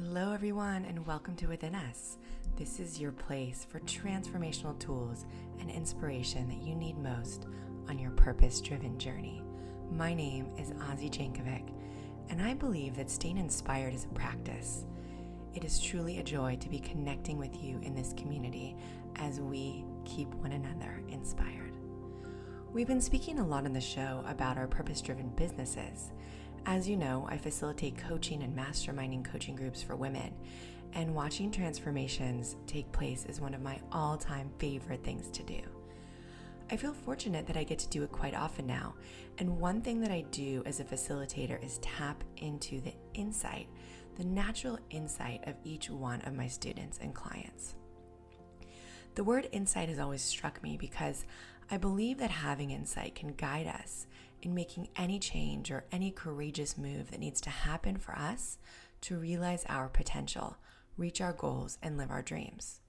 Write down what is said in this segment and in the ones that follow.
Hello, everyone, and welcome to Within Us. This is your place for transformational tools and inspiration that you need most on your purpose driven journey. My name is Azi Jankovic, and I believe that staying inspired is a practice. It is truly a joy to be connecting with you in this community as we keep one another inspired. We've been speaking a lot on the show about our purpose driven businesses as you know, I facilitate coaching and masterminding coaching groups for women, and watching transformations take place is one of my all time favorite things to do. I feel fortunate that I get to do it quite often now, and one thing that I do as a facilitator is tap into the insight, the natural insight of each one of my students and clients. The word insight has always struck me because I believe that having insight can guide us in making any change or any courageous move that needs to happen for us to realize our potential, reach our goals, and live our dreams.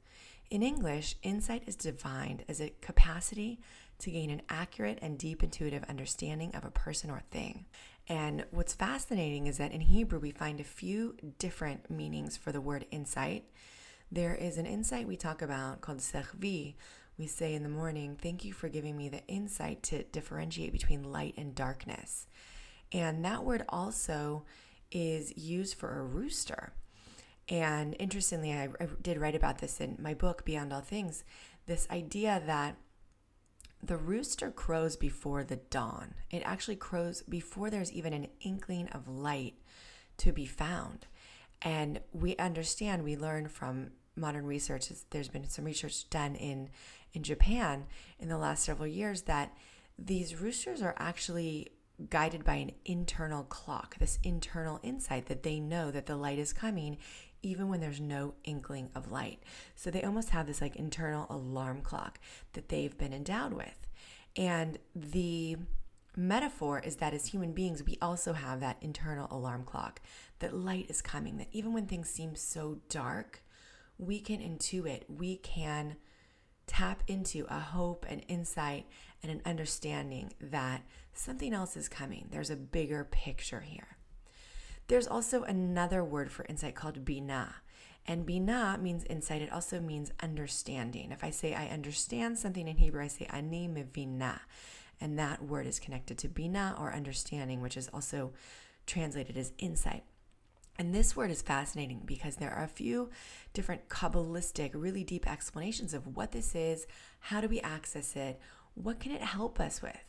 In English, insight is defined as a capacity to gain an accurate and deep intuitive understanding of a person or thing. And what's fascinating is that in Hebrew, we find a few different meanings for the word insight. There is an insight we talk about called sechvi, we say in the morning, Thank you for giving me the insight to differentiate between light and darkness. And that word also is used for a rooster. And interestingly, I, I did write about this in my book, Beyond All Things this idea that the rooster crows before the dawn. It actually crows before there's even an inkling of light to be found. And we understand, we learn from modern research, there's been some research done in in Japan in the last several years that these roosters are actually guided by an internal clock, this internal insight that they know that the light is coming even when there's no inkling of light. So they almost have this like internal alarm clock that they've been endowed with. And the metaphor is that as human beings, we also have that internal alarm clock that light is coming, that even when things seem so dark, we can intuit, we can tap into a hope, an insight, and an understanding that something else is coming. There's a bigger picture here. There's also another word for insight called bina. And bina means insight. It also means understanding. If I say I understand something in Hebrew, I say ani mevina. And that word is connected to bina or understanding, which is also translated as insight. And this word is fascinating because there are a few different Kabbalistic, really deep explanations of what this is, how do we access it, what can it help us with.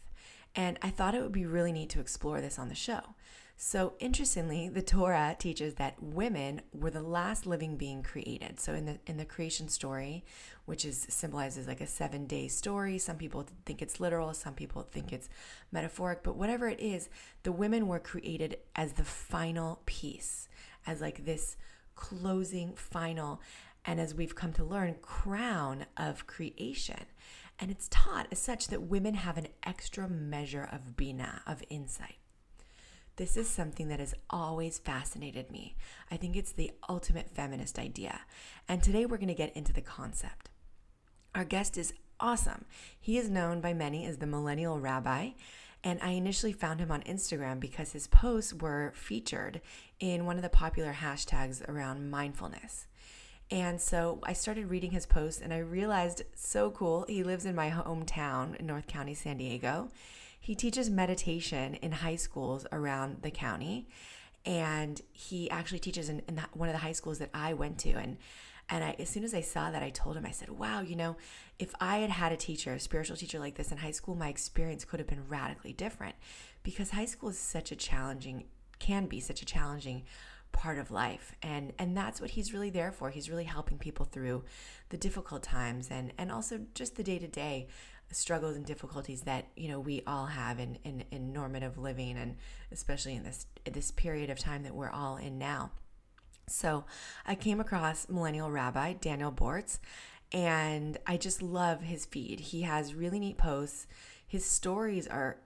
And I thought it would be really neat to explore this on the show. So, interestingly, the Torah teaches that women were the last living being created. So, in the in the creation story, which is symbolized as like a seven day story, some people think it's literal, some people think it's metaphoric, but whatever it is, the women were created as the final piece as like this closing final and as we've come to learn crown of creation. And it's taught as such that women have an extra measure of bina of insight. This is something that has always fascinated me. I think it's the ultimate feminist idea. And today we're going to get into the concept. Our guest is awesome. He is known by many as the millennial rabbi and I initially found him on Instagram because his posts were featured in one of the popular hashtags around mindfulness. And so I started reading his posts and I realized so cool. He lives in my hometown in North County, San Diego. He teaches meditation in high schools around the county. And he actually teaches in, in the, one of the high schools that I went to. And and I, as soon as I saw that, I told him, I said, wow, you know, if I had had a teacher, a spiritual teacher like this in high school, my experience could have been radically different because high school is such a challenging, can be such a challenging part of life and and that's what he's really there for he's really helping people through the difficult times and and also just the day-to-day struggles and difficulties that you know we all have in, in in normative living and especially in this this period of time that we're all in now so I came across Millennial Rabbi Daniel Bortz, and I just love his feed. He has really neat posts. His stories are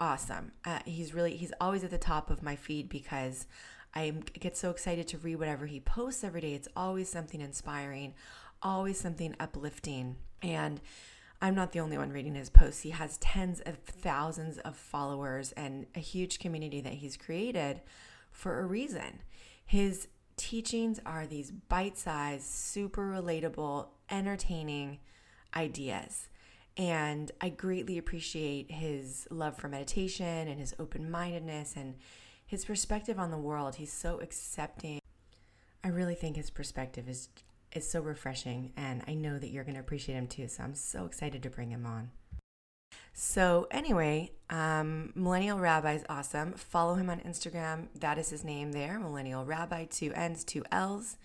awesome. Uh, he's really he's always at the top of my feed because I get so excited to read whatever he posts every day. It's always something inspiring, always something uplifting, and I'm not the only one reading his posts. He has tens of thousands of followers and a huge community that he's created for a reason. His teachings are these bite sized, super relatable, entertaining ideas. And I greatly appreciate his love for meditation and his open mindedness and his perspective on the world. He's so accepting. I really think his perspective is is so refreshing and I know that you're going to appreciate him too. So I'm so excited to bring him on. So, anyway, um, Millennial Rabbi is awesome. Follow him on Instagram. That is his name there Millennial Rabbi, two N's, two L's.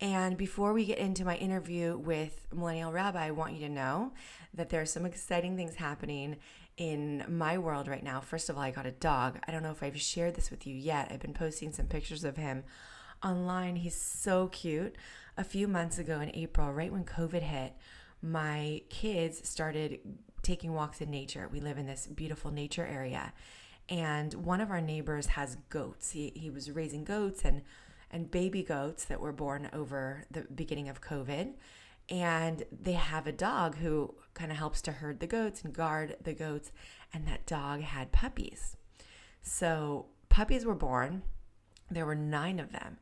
And before we get into my interview with Millennial Rabbi, I want you to know that there are some exciting things happening in my world right now. First of all, I got a dog. I don't know if I've shared this with you yet. I've been posting some pictures of him online. He's so cute. A few months ago in April, right when COVID hit, my kids started taking walks in nature. We live in this beautiful nature area. And one of our neighbors has goats. He, he was raising goats and, and baby goats that were born over the beginning of COVID. And they have a dog who kind of helps to herd the goats and guard the goats. And that dog had puppies. So puppies were born. There were nine of them.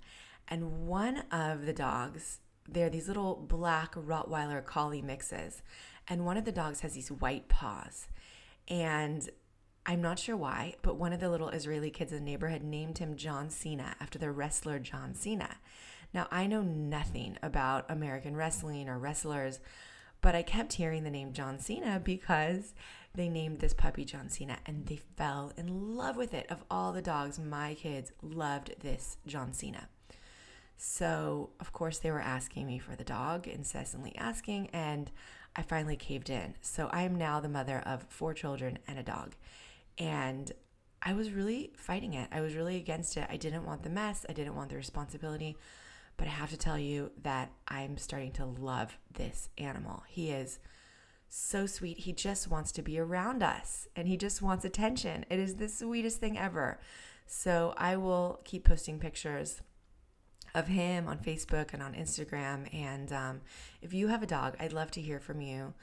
And one of the dogs, they're these little black Rottweiler collie mixes and one of the dogs has these white paws. And I'm not sure why, but one of the little Israeli kids in the neighborhood named him John Cena after the wrestler John Cena. Now, I know nothing about American wrestling or wrestlers, but I kept hearing the name John Cena because they named this puppy John Cena and they fell in love with it. Of all the dogs, my kids loved this John Cena. So, of course, they were asking me for the dog, incessantly asking, and I finally caved in. So I am now the mother of four children and a dog. And I was really fighting it. I was really against it. I didn't want the mess, I didn't want the responsibility. But I have to tell you that I'm starting to love this animal. He is so sweet. He just wants to be around us and he just wants attention. It is the sweetest thing ever. So I will keep posting pictures of him on Facebook and on Instagram. And um, if you have a dog, I'd love to hear from you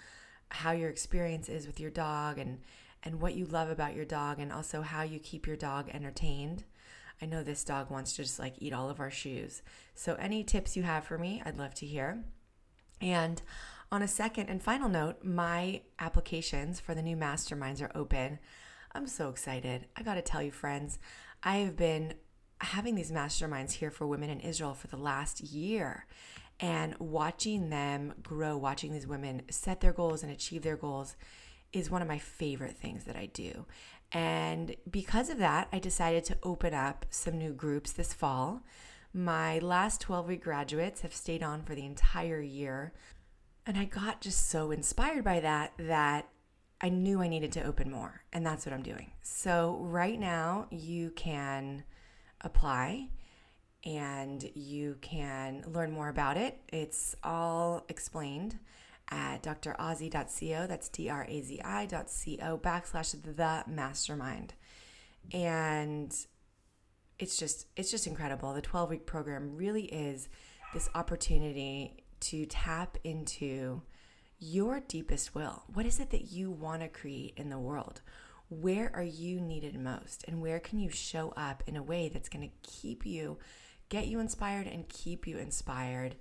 how your experience is with your dog and and what you love about your dog and also how you keep your dog entertained. I know this dog wants to just like eat all of our shoes. So any tips you have for me, I'd love to hear. And on a second and final note, my applications for the new masterminds are open. I'm so excited. I got to tell you friends, I have been having these masterminds here for women in Israel for the last year and watching them grow, watching these women set their goals and achieve their goals is one of my favorite things that I do. And because of that, I decided to open up some new groups this fall. My last 12 week graduates have stayed on for the entire year. And I got just so inspired by that that I knew I needed to open more. And that's what I'm doing. So, right now, you can apply and you can learn more about it. It's all explained at drazi.co. That's D R A Z I.co backslash the mastermind. And it's just it's just incredible. The 12 week program really is this opportunity to tap into your deepest will. What is it that you want to create in the world? where are you needed most and where can you show up in a way that's going to keep you get you inspired and keep you inspired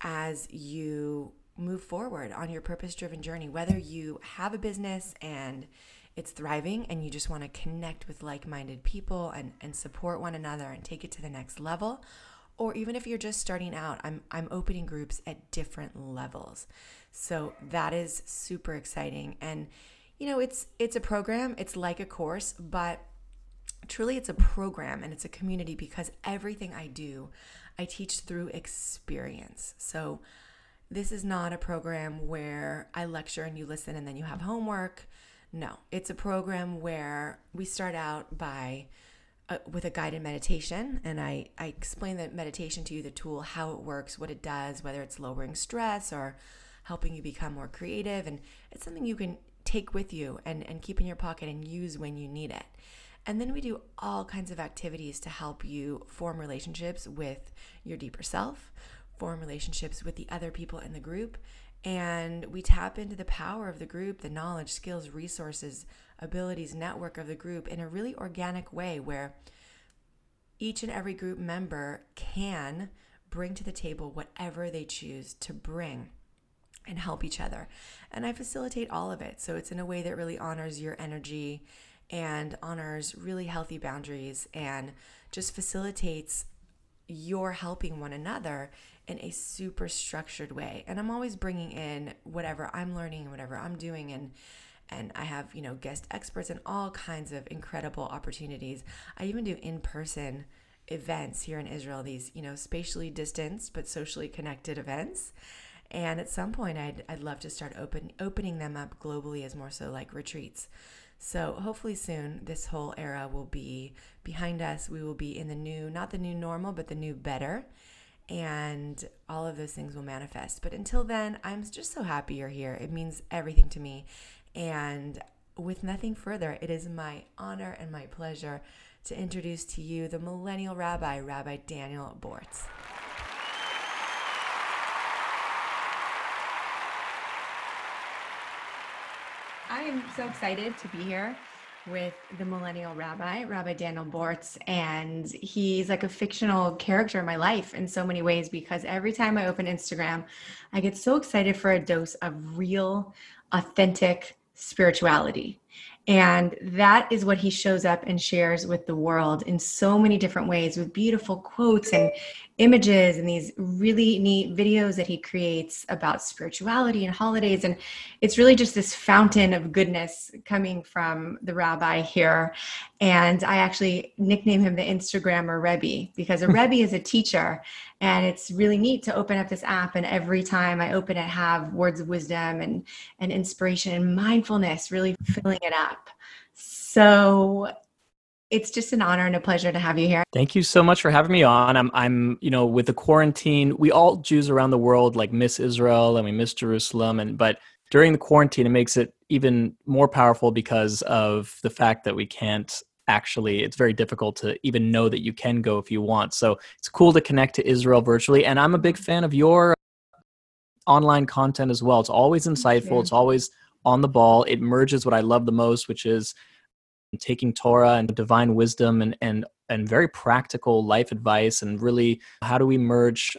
as you move forward on your purpose driven journey whether you have a business and it's thriving and you just want to connect with like-minded people and, and support one another and take it to the next level or even if you're just starting out i'm i'm opening groups at different levels so that is super exciting and you know, it's it's a program, it's like a course, but truly it's a program and it's a community because everything I do, I teach through experience. So this is not a program where I lecture and you listen and then you have homework. No, it's a program where we start out by uh, with a guided meditation and I, I explain the meditation to you, the tool, how it works, what it does, whether it's lowering stress or helping you become more creative. And it's something you can take with you and, and keep in your pocket and use when you need it. And then we do all kinds of activities to help you form relationships with your deeper self, form relationships with the other people in the group, and we tap into the power of the group, the knowledge, skills, resources, abilities, network of the group in a really organic way where each and every group member can bring to the table whatever they choose to bring and help each other. And I facilitate all of it. So it's in a way that really honors your energy and honors really healthy boundaries and just facilitates your helping one another in a super structured way. And I'm always bringing in whatever I'm learning and whatever I'm doing and and I have, you know, guest experts and all kinds of incredible opportunities. I even do in-person events here in Israel, these, you know, spatially distanced but socially connected events. And at some point I'd I'd love to start open opening them up globally as more so like retreats. So hopefully soon this whole era will be behind us. We will be in the new, not the new normal, but the new better. And all of those things will manifest. But until then, I'm just so happy you're here. It means everything to me. And with nothing further, it is my honor and my pleasure to introduce to you the millennial rabbi, Rabbi Daniel Bortz. I am so excited to be here with the millennial rabbi, Rabbi Daniel Bortz, and he's like a fictional character in my life in so many ways because every time I open Instagram, I get so excited for a dose of real, authentic spirituality. And that is what he shows up and shares with the world in so many different ways with beautiful quotes and images and these really neat videos that he creates about spirituality and holidays. And it's really just this fountain of goodness coming from the rabbi here. And I actually nickname him the Instagrammer Rebbe because a Rebbe is a teacher. And it's really neat to open up this app. And every time I open it, have words of wisdom and, and inspiration and mindfulness really filling it up. So it's just an honor and a pleasure to have you here. Thank you so much for having me on. I'm, I'm, you know, with the quarantine, we all Jews around the world like miss Israel and we miss Jerusalem, and but during the quarantine, it makes it even more powerful because of the fact that we can't actually. It's very difficult to even know that you can go if you want. So it's cool to connect to Israel virtually, and I'm a big fan of your online content as well. It's always insightful. It's always on the ball. It merges what I love the most, which is taking Torah and divine wisdom and and and very practical life advice and really how do we merge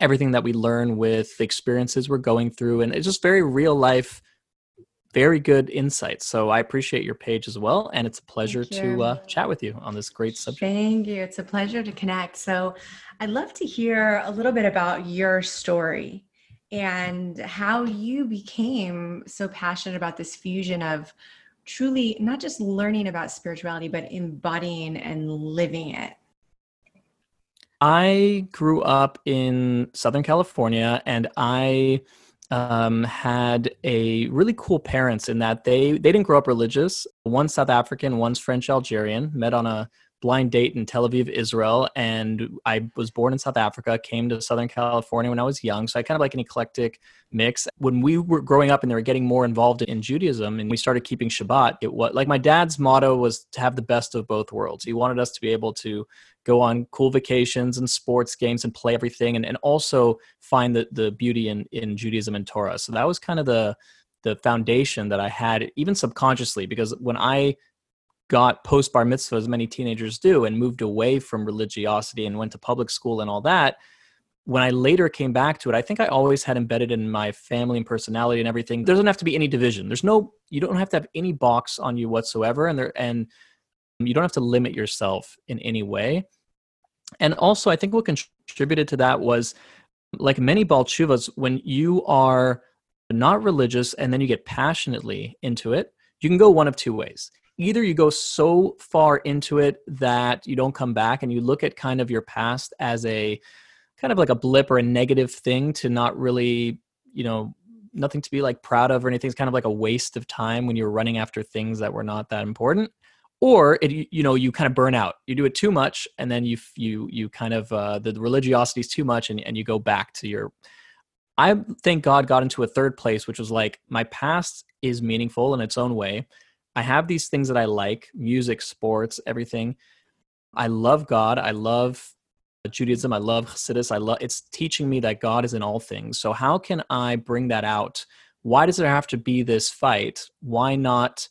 everything that we learn with the experiences we're going through. And it's just very real life very good insights. So i appreciate your page as well. And it's a pleasure to uh, chat with you on this great subject. Thank you. It's a pleasure to connect. So i'd love to hear a little bit about your story and how you became so passionate about this fusion of truly not just learning about spirituality, but embodying and living it? I grew up in Southern California and I um, had a really cool parents in that they they didn't grow up religious. One South African, one's French Algerian. Met on a blind date in Tel Aviv, Israel. And I was born in South Africa, came to Southern California when I was young. So I kind of like an eclectic mix. When we were growing up and they were getting more involved in Judaism and we started keeping Shabbat, it was like my dad's motto was to have the best of both worlds. He wanted us to be able to go on cool vacations and sports games and play everything and, and also find the, the beauty in, in Judaism and Torah. So that was kind of the the foundation that I had, even subconsciously, because when I got post bar mitzvah as many teenagers do and moved away from religiosity and went to public school and all that when i later came back to it i think i always had embedded in my family and personality and everything there doesn't have to be any division. There's no you don't have to have any box on you whatsoever and there and you don't have to limit yourself in any way. And also i think what contributed to that was like many baal teshuvas when you are not religious and then you get passionately into it you can go one of two ways either you go so far into it that you don't come back and you look at kind of your past as a kind of like a blip or a negative thing to not really you know nothing to be like proud of or anything. It's kind of like a waste of time when you're running after things that were not that important. Or it you know you kind of burn out. You do it too much and then you you you kind of uh, the religiosity is too much and, and you go back to your i thank god got into a third place which was like my past is meaningful in its own way I have these things that I like music, sports, everything. I love God. I love Judaism. I love Hasidus. I love it's teaching me that God is in all things. So how can I bring that out? Why does there have to be this fight? Why not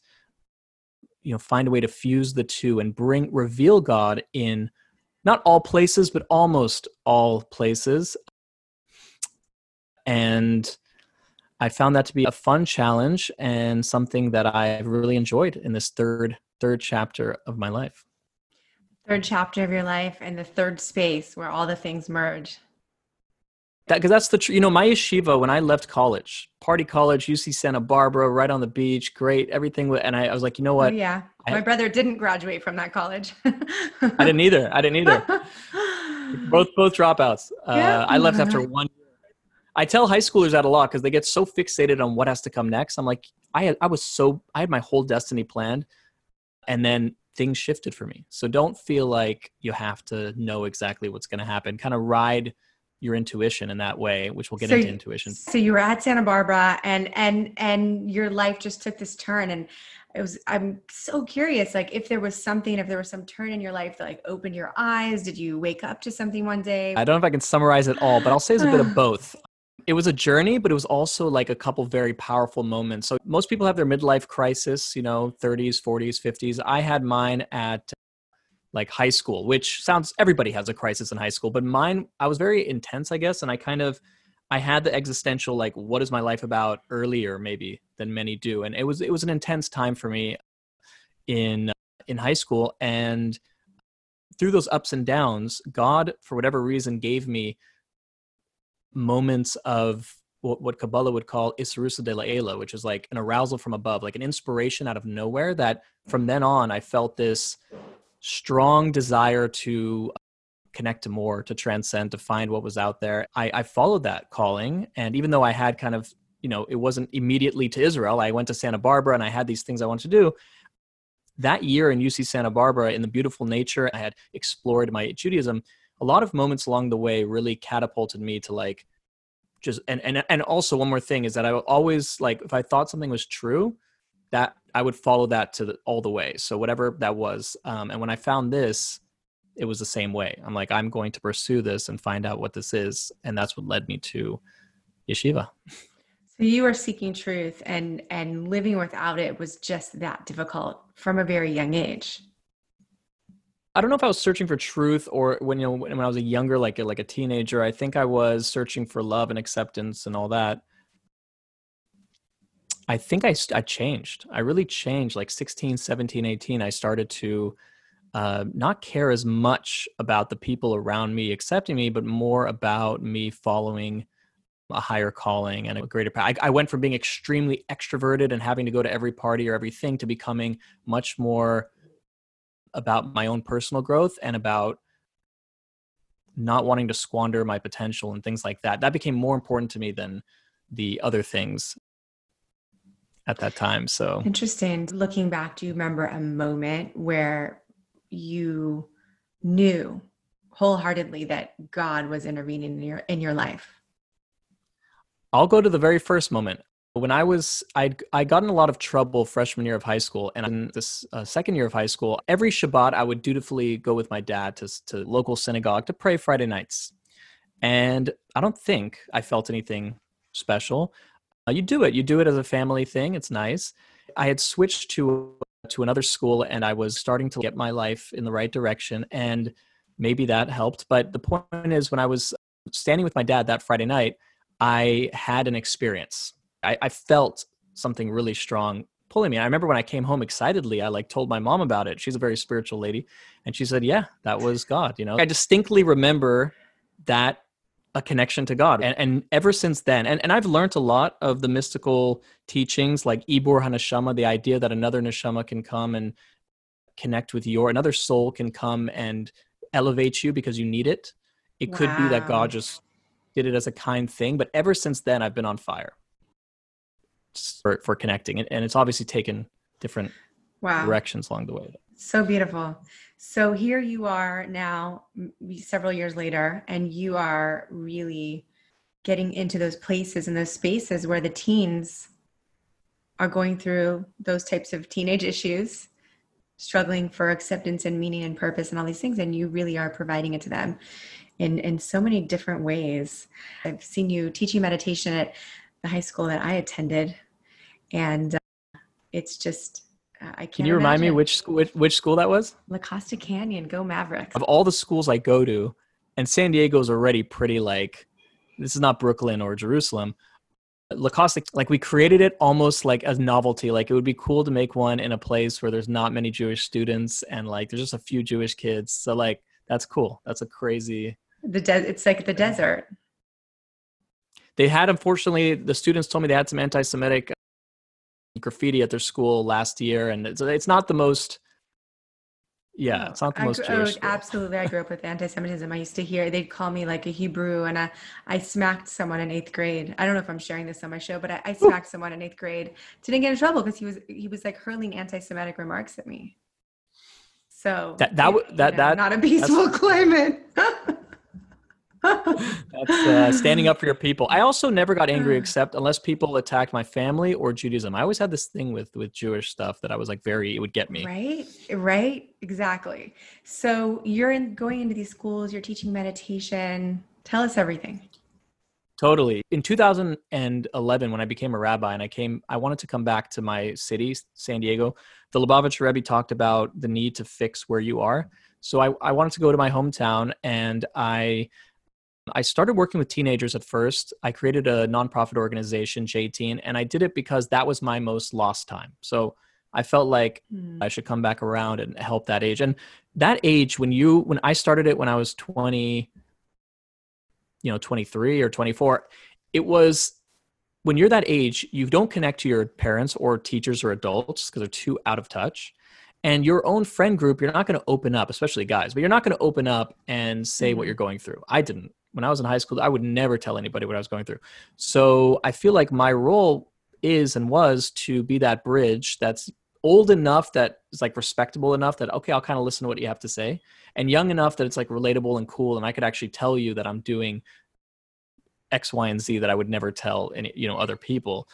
you know find a way to fuse the two and bring reveal god in not all places but almost all places and i found that to be a fun challenge and something that i really enjoyed in this third third chapter of my life third chapter of your life and the third space where all the things merge that because that's the tr- you know my yeshiva when I left college, party college, UC Santa Barbara, right on the beach, great everything. And I, I was like, you know what? Oh, yeah, my brother didn't graduate from that college. I didn't either. I didn't either. both both dropouts. Uh, yeah. I left after one. I tell high schoolers that a lot because they get so fixated on what has to come next. I'm like, I had, I was so I had my whole destiny planned, and then things shifted for me. So don't feel like you have to know exactly what's going to happen. Kind of ride your intuition in that way which we'll get so, into intuition so you were at santa barbara and and and your life just took this turn and it was i'm so curious like if there was something if there was some turn in your life that like opened your eyes did you wake up to something one day i don't know if i can summarize it all but i'll say it's a bit of both it was a journey but it was also like a couple very powerful moments. So most people have their midlife crisis you know 30s 40s 50s i had mine at like high school, which sounds everybody has a crisis in high school, but mine I was very intense, I guess, and I kind of I had the existential like what is my life about earlier maybe than many do, and it was it was an intense time for me in in high school. And through those ups and downs, God for whatever reason gave me moments of what, what Kabbalah would call Isrusa de la Ela, which is like an arousal from above, like an inspiration out of nowhere that from then on I felt this strong desire to connect to more, to transcend, to find what was out there. I, I followed that calling. And even though I had kind of, you know, it wasn't immediately to Israel, I went to Santa Barbara and I had these things I wanted to do. That year in UC Santa Barbara, in the beautiful nature, I had explored my Judaism. A lot of moments along the way really catapulted me to like just and and and also one more thing is that I always like if I thought something was true, that I would follow that to the, all the way. So whatever that was, um, and when I found this, it was the same way. I'm like, I'm going to pursue this and find out what this is, and that's what led me to yeshiva. So you were seeking truth, and and living without it was just that difficult from a very young age. I don't know if I was searching for truth or when you know when, I was a younger, like a, like a teenager. I think I was searching for love and acceptance and all that. I think I, I changed. I really changed like 16, 17, 18. I started to uh, not care as much about the people around me accepting me, but more about me following a higher calling and a greater I, I went from being extremely extroverted and having to go to every party or everything to becoming much more about my own personal growth and about not wanting to squander my potential and things like that. That became more important to me than the other things at that time. So interesting. Looking back, do you remember a moment where you knew wholeheartedly that God was intervening in your in your life? I'll go to the very first moment. When I was, I'd I got in a lot of trouble freshman year of high school, and in this uh, second year of high school, every Shabbat I would dutifully go with my dad to to local synagogue to pray Friday nights, and I don't think I felt anything special. Uh, you do it. You do it as a family thing. It's nice. I had switched to to another school and I was starting to get my life in the right direction and maybe that helped. But the point is when I was standing with my dad that Friday night, I had an experience. I, I felt something really strong pulling me. I remember when I came home excitedly, I like told my mom about it. She's a very spiritual lady. And she said, Yeah, that was God. You know, I distinctly remember that a connection to God. And, and ever since then, and, and I've learned a lot of the mystical teachings like Ibor Haneshama, the idea that another neshama can come and connect with your, another soul can come and elevate you because you need it. It wow. could be that God just did it as a kind thing. But ever since then, I've been on fire for, for connecting. And, and it's obviously taken different wow. directions along the way. So beautiful. So here you are now, several years later, and you are really getting into those places and those spaces where the teens are going through those types of teenage issues, struggling for acceptance and meaning and purpose and all these things, and you really are providing it to them in in so many different ways. I've seen you teaching meditation at the high school that I attended, and uh, it's just I can't Can you remind me which school which, which school that was? La Costa Canyon, go Mavericks. Of all the schools I go to, and San Diego's already pretty like this is not Brooklyn or Jerusalem. La Costa, like we created it almost like a novelty. Like it would be cool to make one in a place where there's not many Jewish students and like there's just a few Jewish kids. So like that's cool. That's a crazy. The de- it's like the desert. They had unfortunately the students told me they had some anti-Semitic uh, graffiti at their school last year, and it's, it's not the most. Yeah, it's not the I most grew- oh, Jewish. school. absolutely. I grew up with anti-Semitism. I used to hear they'd call me like a Hebrew, and I, I smacked someone in eighth grade. I don't know if I'm sharing this on my show, but I, I smacked someone in eighth grade. Didn't get in trouble because he was he was like hurling anti-Semitic remarks at me. So That- that w- you that- that- not a peaceful climate. That's uh, standing up for your people. I also never got angry except unless people attacked my family or Judaism. I always had this thing with with Jewish stuff that I was like very it would get me. Right, right, exactly. So you're in, going into these schools, you're teaching meditation. Tell us everything. Totally. In 2011, when I became a rabbi and I came, I wanted to come back to my city, San Diego. The Lubavitcher Rebbe talked about the need to fix where you are. So I, I wanted to go to my hometown and I I started working with teenagers at first. I created a nonprofit organization, J-Teen, and I did it because that was my most lost time. So I felt like Hmm. I should come back around and help that age. And that age, when you when I started it when I was 20, you know, 23 or 24, it was when you're that age, you don't connect to your parents or teachers or adults because they're too out of touch. And your own friend group, you're not going to open up, especially guys, but you're not going to open up and say what Mhm. you're going through. I didn't. When I was in high school, I would never tell anybody what I was going through. So I feel like my role is and was to be that bridge that's old enough that is like respectable enough that okay i'll kind of listen to what you have to say and young enough that it's like relatable and cool and i could actually tell you that i'm doing x y and z that i would never tell any you know other people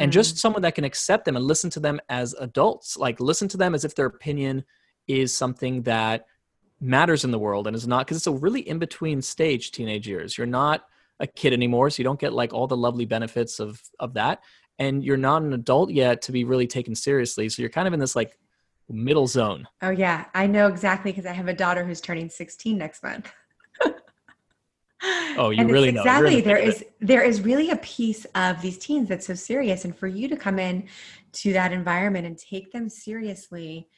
and just Mm. someone that can accept them and listen to them as adults like listen to them as if their opinion is something that matters in the world and is not because it's a really in between stage teenage years you're not a kid anymore so you don't get like all the lovely benefits of of that and you're not an adult yet to be really taken seriously so you're kind of in this like middle zone Oh yeah, I know exactly because I have a daughter who's turning 16 next month. Oh, you And really know. Exactly. the There is there is really a piece of these teens that's so serious, and for you to come in to that environment and take them seriously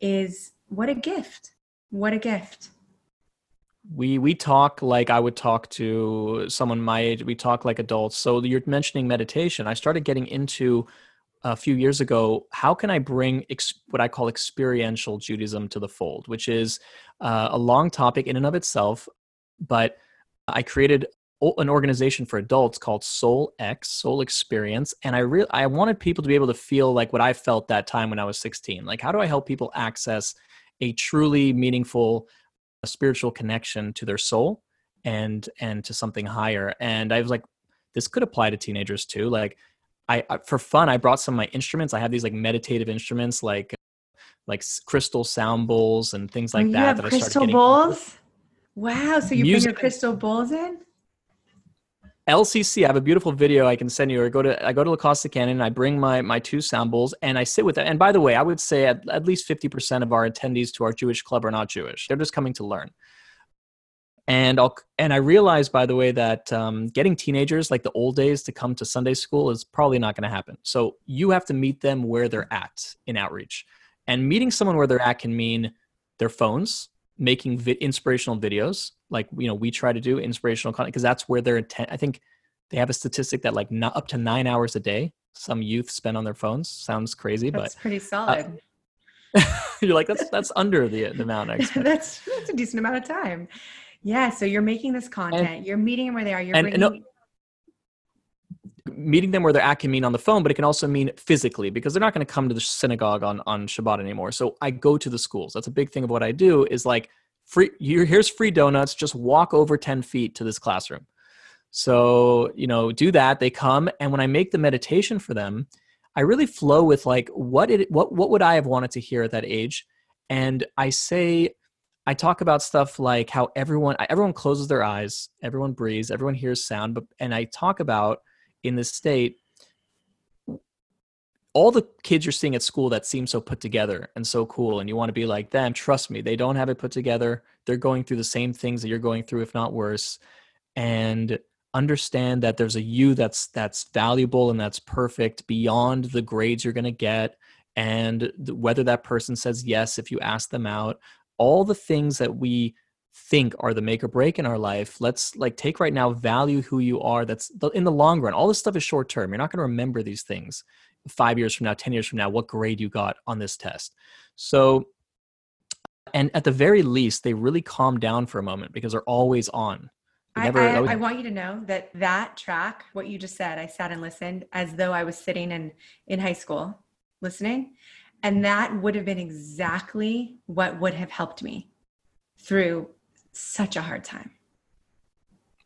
is what a gift. What a gift. we we talk like i would talk to someone my age. We talk like adults. So you're mentioning meditation. I started getting into a few years ago how can i bring ex- what i call experiential judaism to the fold which is uh, a long topic in and of itself but i created an organization for adults called soul x soul experience and i really i wanted people to be able to feel like what i felt that time when i was 16 like how do i help people access a truly meaningful a spiritual connection to their soul and and to something higher and i was like this could apply to teenagers too like I, I for fun i brought some of my instruments i have these like meditative instruments like like crystal sound bowls and things like oh, you that have that I started crystal getting- bowls? Wow. So you bring your crystal bowls in? LCC. I have a beautiful video I can send you. Or go to I go to La Costa Canyon. I bring my my two bowls and I sit with them. And by the way, I would say at, at least fifty percent of our attendees to our Jewish club are not Jewish. They're just coming to learn. And I'll and I realize, by the way that um, getting teenagers like the old days to come to Sunday school is probably not going to happen. So you have to meet them where they're at in outreach. And meeting someone where they're at can mean their phones, making vi- inspirational videos like you know we try to do inspirational content because that's where their intent i think they have a statistic that like not up to nine hours a day some youth spend on their phones sounds crazy but That's pretty uh, solid. but you're like that's that's under the, the amount i expect that's that's a decent amount of time. Yeah. So you're making this content. you're meeting them where they are. You're and- and no- bringing. Meeting them where they're at can mean on the phone but it can also mean physically because they're not going to come to the synagogue on on shabbat anymore. So i go to the schools. That's a big thing of what i do is like free here's free donuts just walk over 10 feet to this classroom. So you know do that they come and when i make the meditation for them i really flow with like what it what what would i have wanted to hear at that age? And i say i talk about stuff like how everyone everyone closes their eyes everyone breathes everyone hears sound but and i talk about in this state all the kids you're seeing at school that seem so put together and so cool and you want to be like them trust me they don't have it put together. They're going through the same things that you're going through if not worse and understand that there's a you that's that's valuable and that's perfect beyond the grades you're going to get and whether that person says yes if you ask them out all the things that we think are the make or break in our life let's like take right now value who you are that's in the long run. All this stuff is short term. You're not going to remember these things five years from now 10 years from now what grade you got on this test. So and at the very least they really calm down for a moment because they're always on. I, I, I, want you to know that that track, what you just said, I sat and listened as though I was sitting in in high school listening, and that would have been exactly what would have helped me through such a hard time.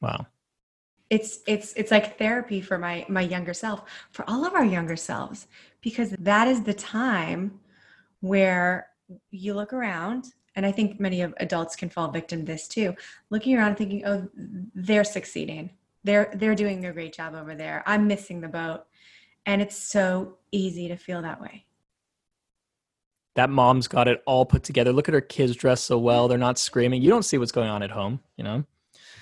Wow. It's it's it's like therapy for my my younger self, for all of our younger selves, because that is the time where you look around and I think many of adults can fall victim to this too, looking around thinking, oh, they're succeeding. They're they're doing a great job over there. I'm missing the boat. And it's so easy to feel that way. That mom's got it all put together. Look at her kids dressed so well. They're not screaming. You don't see what's going on at home, you know?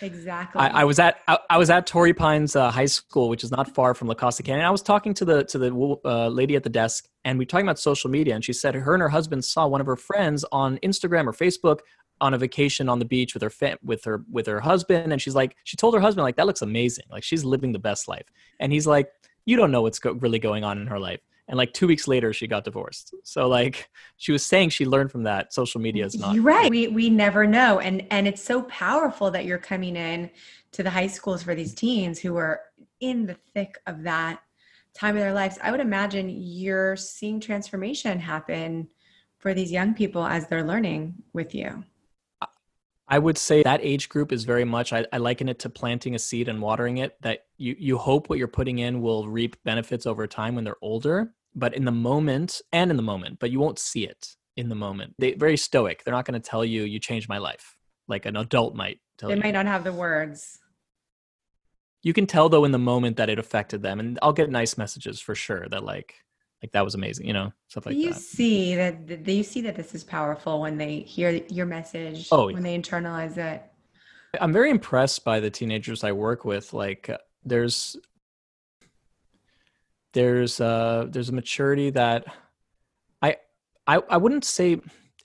Exactly. I, I, was at I, I, was at Torrey Pines uh, High School, which is not far from La Costa Canyon. I was talking to the to the uh, lady at the desk, and we were talking about social media. And she said her and her husband saw one of her friends on Instagram or Facebook on a vacation on the beach with her fam- with her with her husband, and she's like, she told her husband like that looks amazing, like she's living the best life. And he's like, you don't know what's go- really going on in her life and like two weeks later she got divorced. So like she was saying she learned from that social media is not you're right. we, we never know. And and it's so powerful that you're coming in to the high schools for these teens who are in the thick of that time of their lives. I would imagine you're seeing transformation happen for these young people as they're learning with you. I would say that age group is very much I, I, liken it to planting a seed and watering it that you you hope what you're putting in will reap benefits over time when they're older but in the moment and in the moment, but you won't see it in the moment. They very stoic. They're not going to tell you you changed my life like an adult might tell they you. might not have the words. You can tell though in the moment that it affected them and I'll get nice messages for sure that like like that was amazing, you know, stuff like you that. You see that do you see that this is powerful when they hear your message, oh, yeah. when they internalize it. I'm very impressed by the teenagers I work with. Like there's there's uh there's a maturity that I I I wouldn't say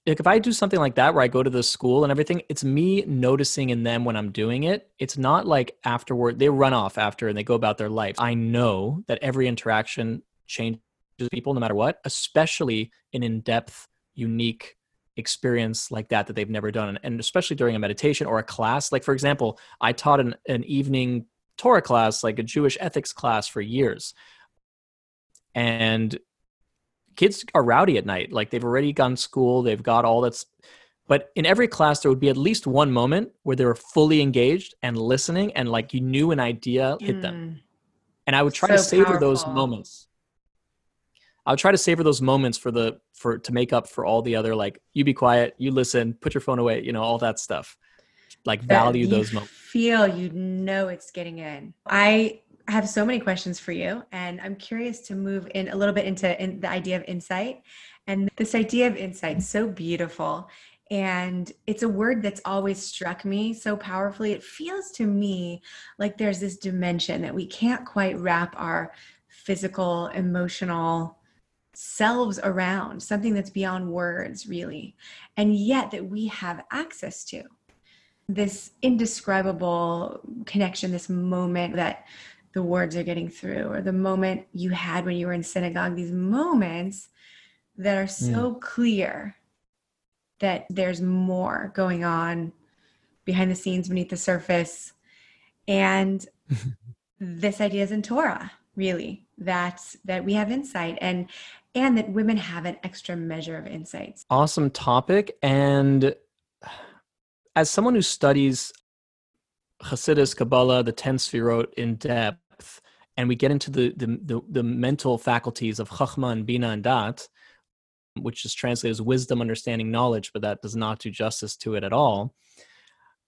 like if I do something like that where I go to the school and everything, it's me noticing in them when I'm doing it. It's not like afterward they run off after and they go about their life. I know that every interaction changes people no matter what, especially an in-depth, unique experience like that that they've never done and especially during a meditation or a class like for example i taught an, an evening torah class like a jewish ethics class for years and kids are rowdy at night like they've already gone school they've got all that's but in every class there would be at least one moment where they were fully engaged and listening and like you knew an idea hit mm. them and i would try so to savor powerful. those moments i would try to savor those moments for the for to make up for all the other like you be quiet you listen put your phone away you know all that stuff like value those moments feel you know it's getting in i I have so many questions for you, and I'm curious to move in a little bit into in the idea of insight. And this idea of insight, so beautiful. And it's a word that's always struck me so powerfully. It feels to me like there's this dimension that we can't quite wrap our physical, emotional selves around, something that's beyond words, really. And yet that we have access to this indescribable connection, this moment that the words are getting through or the moment you had when you were in synagogue these moments that are so mm. clear that there's more going on behind the scenes beneath the surface. And this idea is in torah really that that we have insight and and that women have an extra measure of insights. Awesome topic. And as someone who studies Hasidus, Kabbalah, the 10 Sfirot in depth, and we get into the, the, the, the mental faculties of Chachma and Bina and Dat, which is translated as wisdom, understanding, knowledge, but that does not do justice to it at all.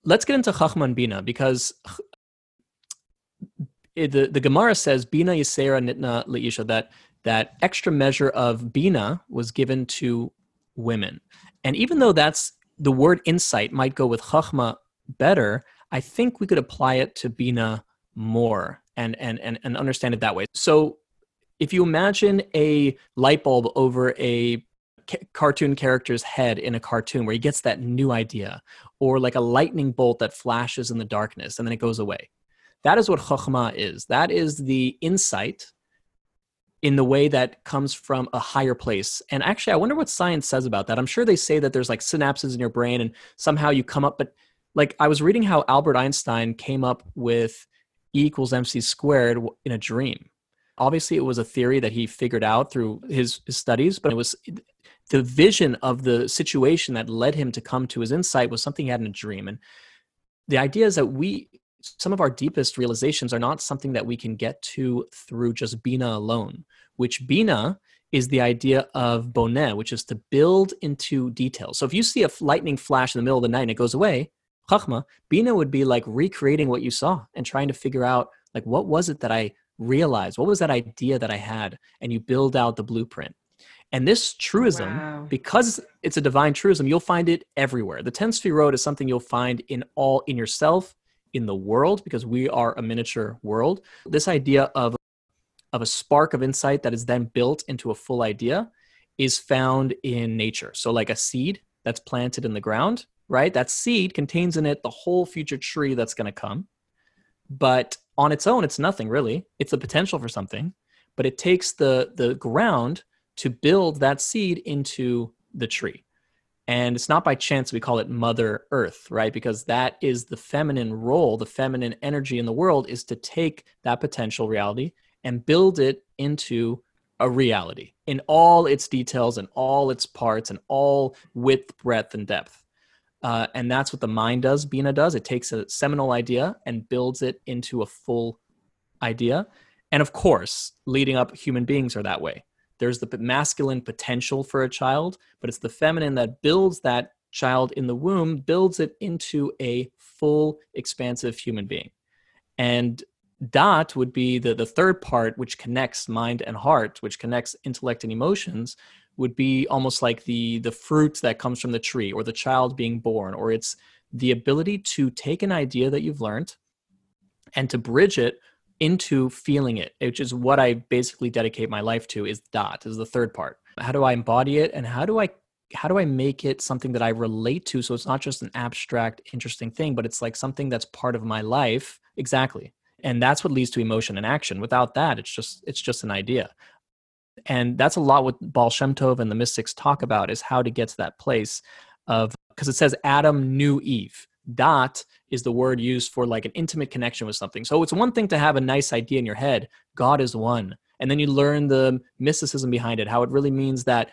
Let's get into Chachma and Bina because it, eh, the, the Gemara says, Bina Yisera Nitna Leisha, that that extra measure of bina was given to women. And even though that's the word insight might go with chachma better, I think we could apply it to bina more and and and, and understand it that way. So if you imagine a light bulb over a ca- cartoon character's head in a cartoon where he gets that new idea, or like a lightning bolt that flashes in the darkness and then it goes away. That is what chokhmah is. That is the insight in the way that comes from a higher place. And actually, I wonder what science says about that. I'm sure they say that there's like synapses in your brain and somehow you come up, but like I was reading how Albert Einstein came up with Equals MC squared in a dream. Obviously, it was a theory that he figured out through his, his studies, but it was the vision of the situation that led him to come to his insight was something he had in a dream. And the idea is that we, some of our deepest realizations are not something that we can get to through just Bina alone, which Bina is the idea of boneh, which is to build into detail. So if you see a lightning flash in the middle of the night and it goes away, chachma, Bina would be like recreating what you saw and trying to figure out like what was it that I realized? What was that idea that I had? And you build out the blueprint. And this truism, wow. because it's a divine truism, you'll find it everywhere. The 10 Sefirot is something you'll find in all in yourself, in the world, because we are a miniature world. This idea of of a spark of insight that is then built into a full idea is found in nature. So like a seed that's planted in the ground, right? That seed contains in it the whole future tree that's going to come. But on its own it's nothing really. It's the potential for something, but it takes the the ground to build that seed into the tree. And it's not by chance we call it Mother Earth, right? Because that is the feminine role, the feminine energy in the world is to take that potential reality and build it into a reality in all its details and all its parts and all width, breadth, and depth. Uh, and that's what the mind does, Bina does. It takes a seminal idea and builds it into a full idea. And of course, leading up, human beings are that way there's the masculine potential for a child, but it's the feminine that builds that child in the womb, builds it into a full, expansive human being. And Da'at would be the, the third part, which connects mind and heart, which connects intellect and emotions, would be almost like the the fruit that comes from the tree or the child being born, or it's the ability to take an idea that you've learned and to bridge it into feeling it, which is what I basically dedicate my life to is Da'at is the third part. How do I embody it and how do I how do I make it something that I relate to so it's not just an abstract interesting thing but it's like something that's part of my life exactly. And that's what leads to emotion and action. Without that it's just it's just an idea. And that's a lot what Baal Shem Tov and the mystics talk about is how to get to that place of because it says Adam knew Eve Da'at is the word used for like an intimate connection with something. So it's one thing to have a nice idea in your head, God is one. And then you learn the mysticism behind it, how it really means that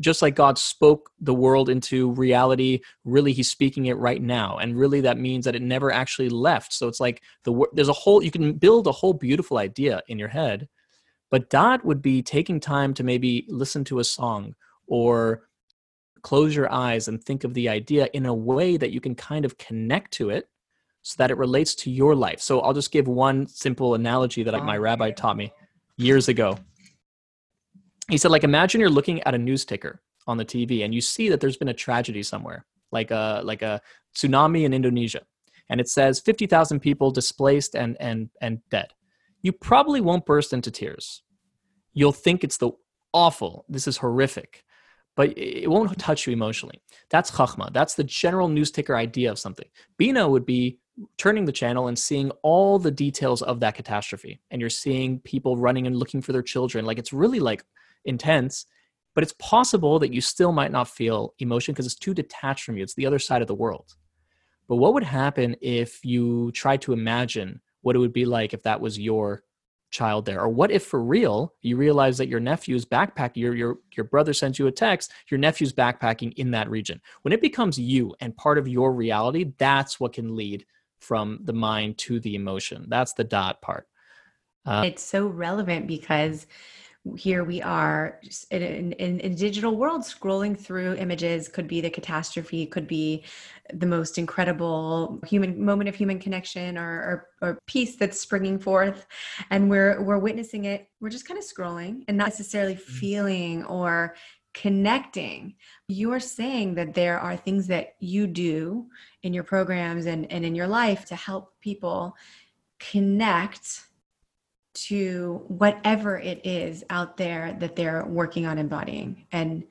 just like God spoke the world into reality, really he's speaking it right now. And really that means that it never actually left. So it's like the there's a whole you can build a whole beautiful idea in your head. But Da'at would be taking time to maybe listen to a song or close your eyes and think of the idea in a way that you can kind of connect to it so that it relates to your life. So I'll just give one simple analogy that my oh, rabbi taught me years ago. He said like imagine you're looking at a news ticker on the TV and you see that there's been a tragedy somewhere, like a like a tsunami in Indonesia, and it says 50,000 people displaced and and and dead. You probably won't burst into tears. You'll think it's the awful. This is horrific but it won't touch you emotionally. That's chachma. That's the general news ticker idea of something. Bina would be turning the channel and seeing all the details of that catastrophe. And you're seeing people running and looking for their children. Like it's really like intense, but it's possible that you still might not feel emotion because it's too detached from you. It's the other side of the world. But what would happen if you tried to imagine what it would be like if that was your child there? Or what if for real you realize that your nephew's backpacking, your, your, your brother sends you a text, your nephew's backpacking in that region? When it becomes you and part of your reality, that's what can lead from the mind to the emotion. That's the Da'at part. Uh, it's so relevant because here we are in, in, in, a digital world scrolling through images could be the catastrophe could be the most incredible human moment of human connection or, or, or peace that's springing forth. And we're we're witnessing it. We're just kind of scrolling and not necessarily mm-hmm. feeling or connecting. You're saying that there are things that you do in your programs and, and in your life to help people connect to whatever it is out there that they're working on embodying and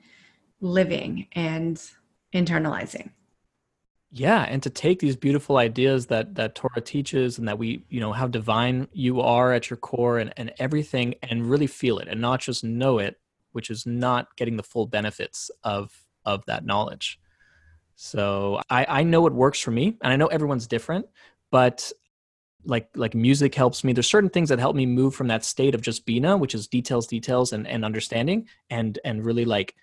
living and internalizing. Yeah and to take these beautiful ideas that that torah teaches and that we you know how divine you are at your core and, and everything and really feel it and not just know it which is not getting the full benefits of of that knowledge. So i i know what works for me and i know everyone's different but like like music helps me. There's certain things that help me move from that state of just bina which is details details and, and understanding and and really like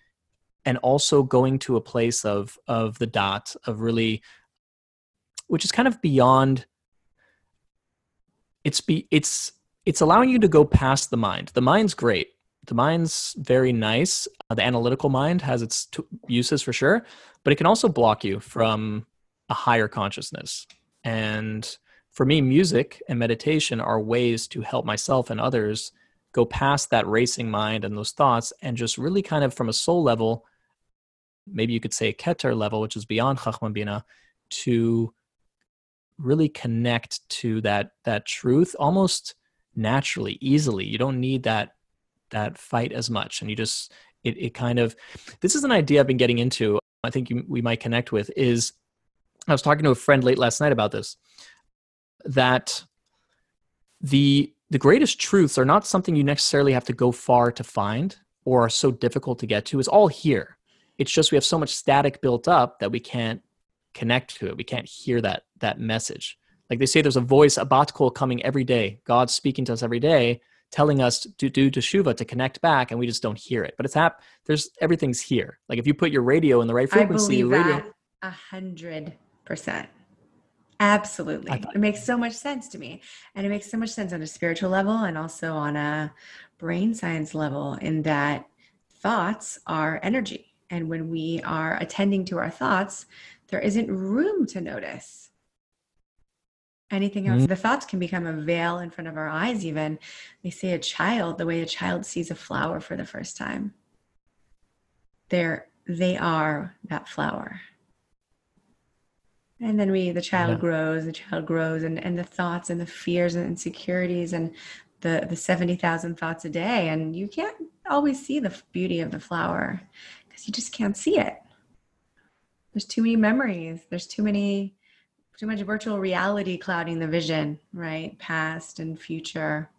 and also going to a place of of the Da'at of really which is kind of beyond it's be it's it's allowing you to go past the mind. The mind's great. The mind's very nice. Uh, the analytical mind has its t- uses for sure but it can also block you from a higher consciousness. And for me, music and meditation are ways to help myself and others go past that racing mind and those thoughts and just really kind of from a soul level, maybe you could say a Keter level, which is beyond Chachman Bina, to really connect to that that truth almost naturally, easily. You don't need that that fight as much. And you just it, it kind of this is an idea I've been getting into. I think you, we might connect with is I was talking to a friend late last night about this that the the greatest truths are not something you necessarily have to go far to find or are so difficult to get to. It's all here. It's just we have so much static built up that we can't connect to it. We can't hear that that message. Like they say, there's a voice, a bat kol coming every day. God's speaking to us every day, telling us to do teshuva to connect back, and we just don't hear it. But it's hap. There's everything's here. Like if you put your radio in the right frequency, I believe radio. a hundred percent. Absolutely. It makes so much sense to me. And it makes so much sense on a spiritual level and also on a brain science level, in that thoughts are energy. And when we are attending to our thoughts, there isn't room to notice anything else. Mm-hmm. The thoughts can become a veil in front of our eyes, even. They say a child, the way a child sees a flower for the first time. They're, they are that flower and then we the child yeah. grows the child grows and and the thoughts and the fears and insecurities and the the 70,000 thoughts a day. And you can't always see the beauty of the flower because you just can't see it. There's too many memories. There's too many too much virtual reality clouding the vision right? Past and future.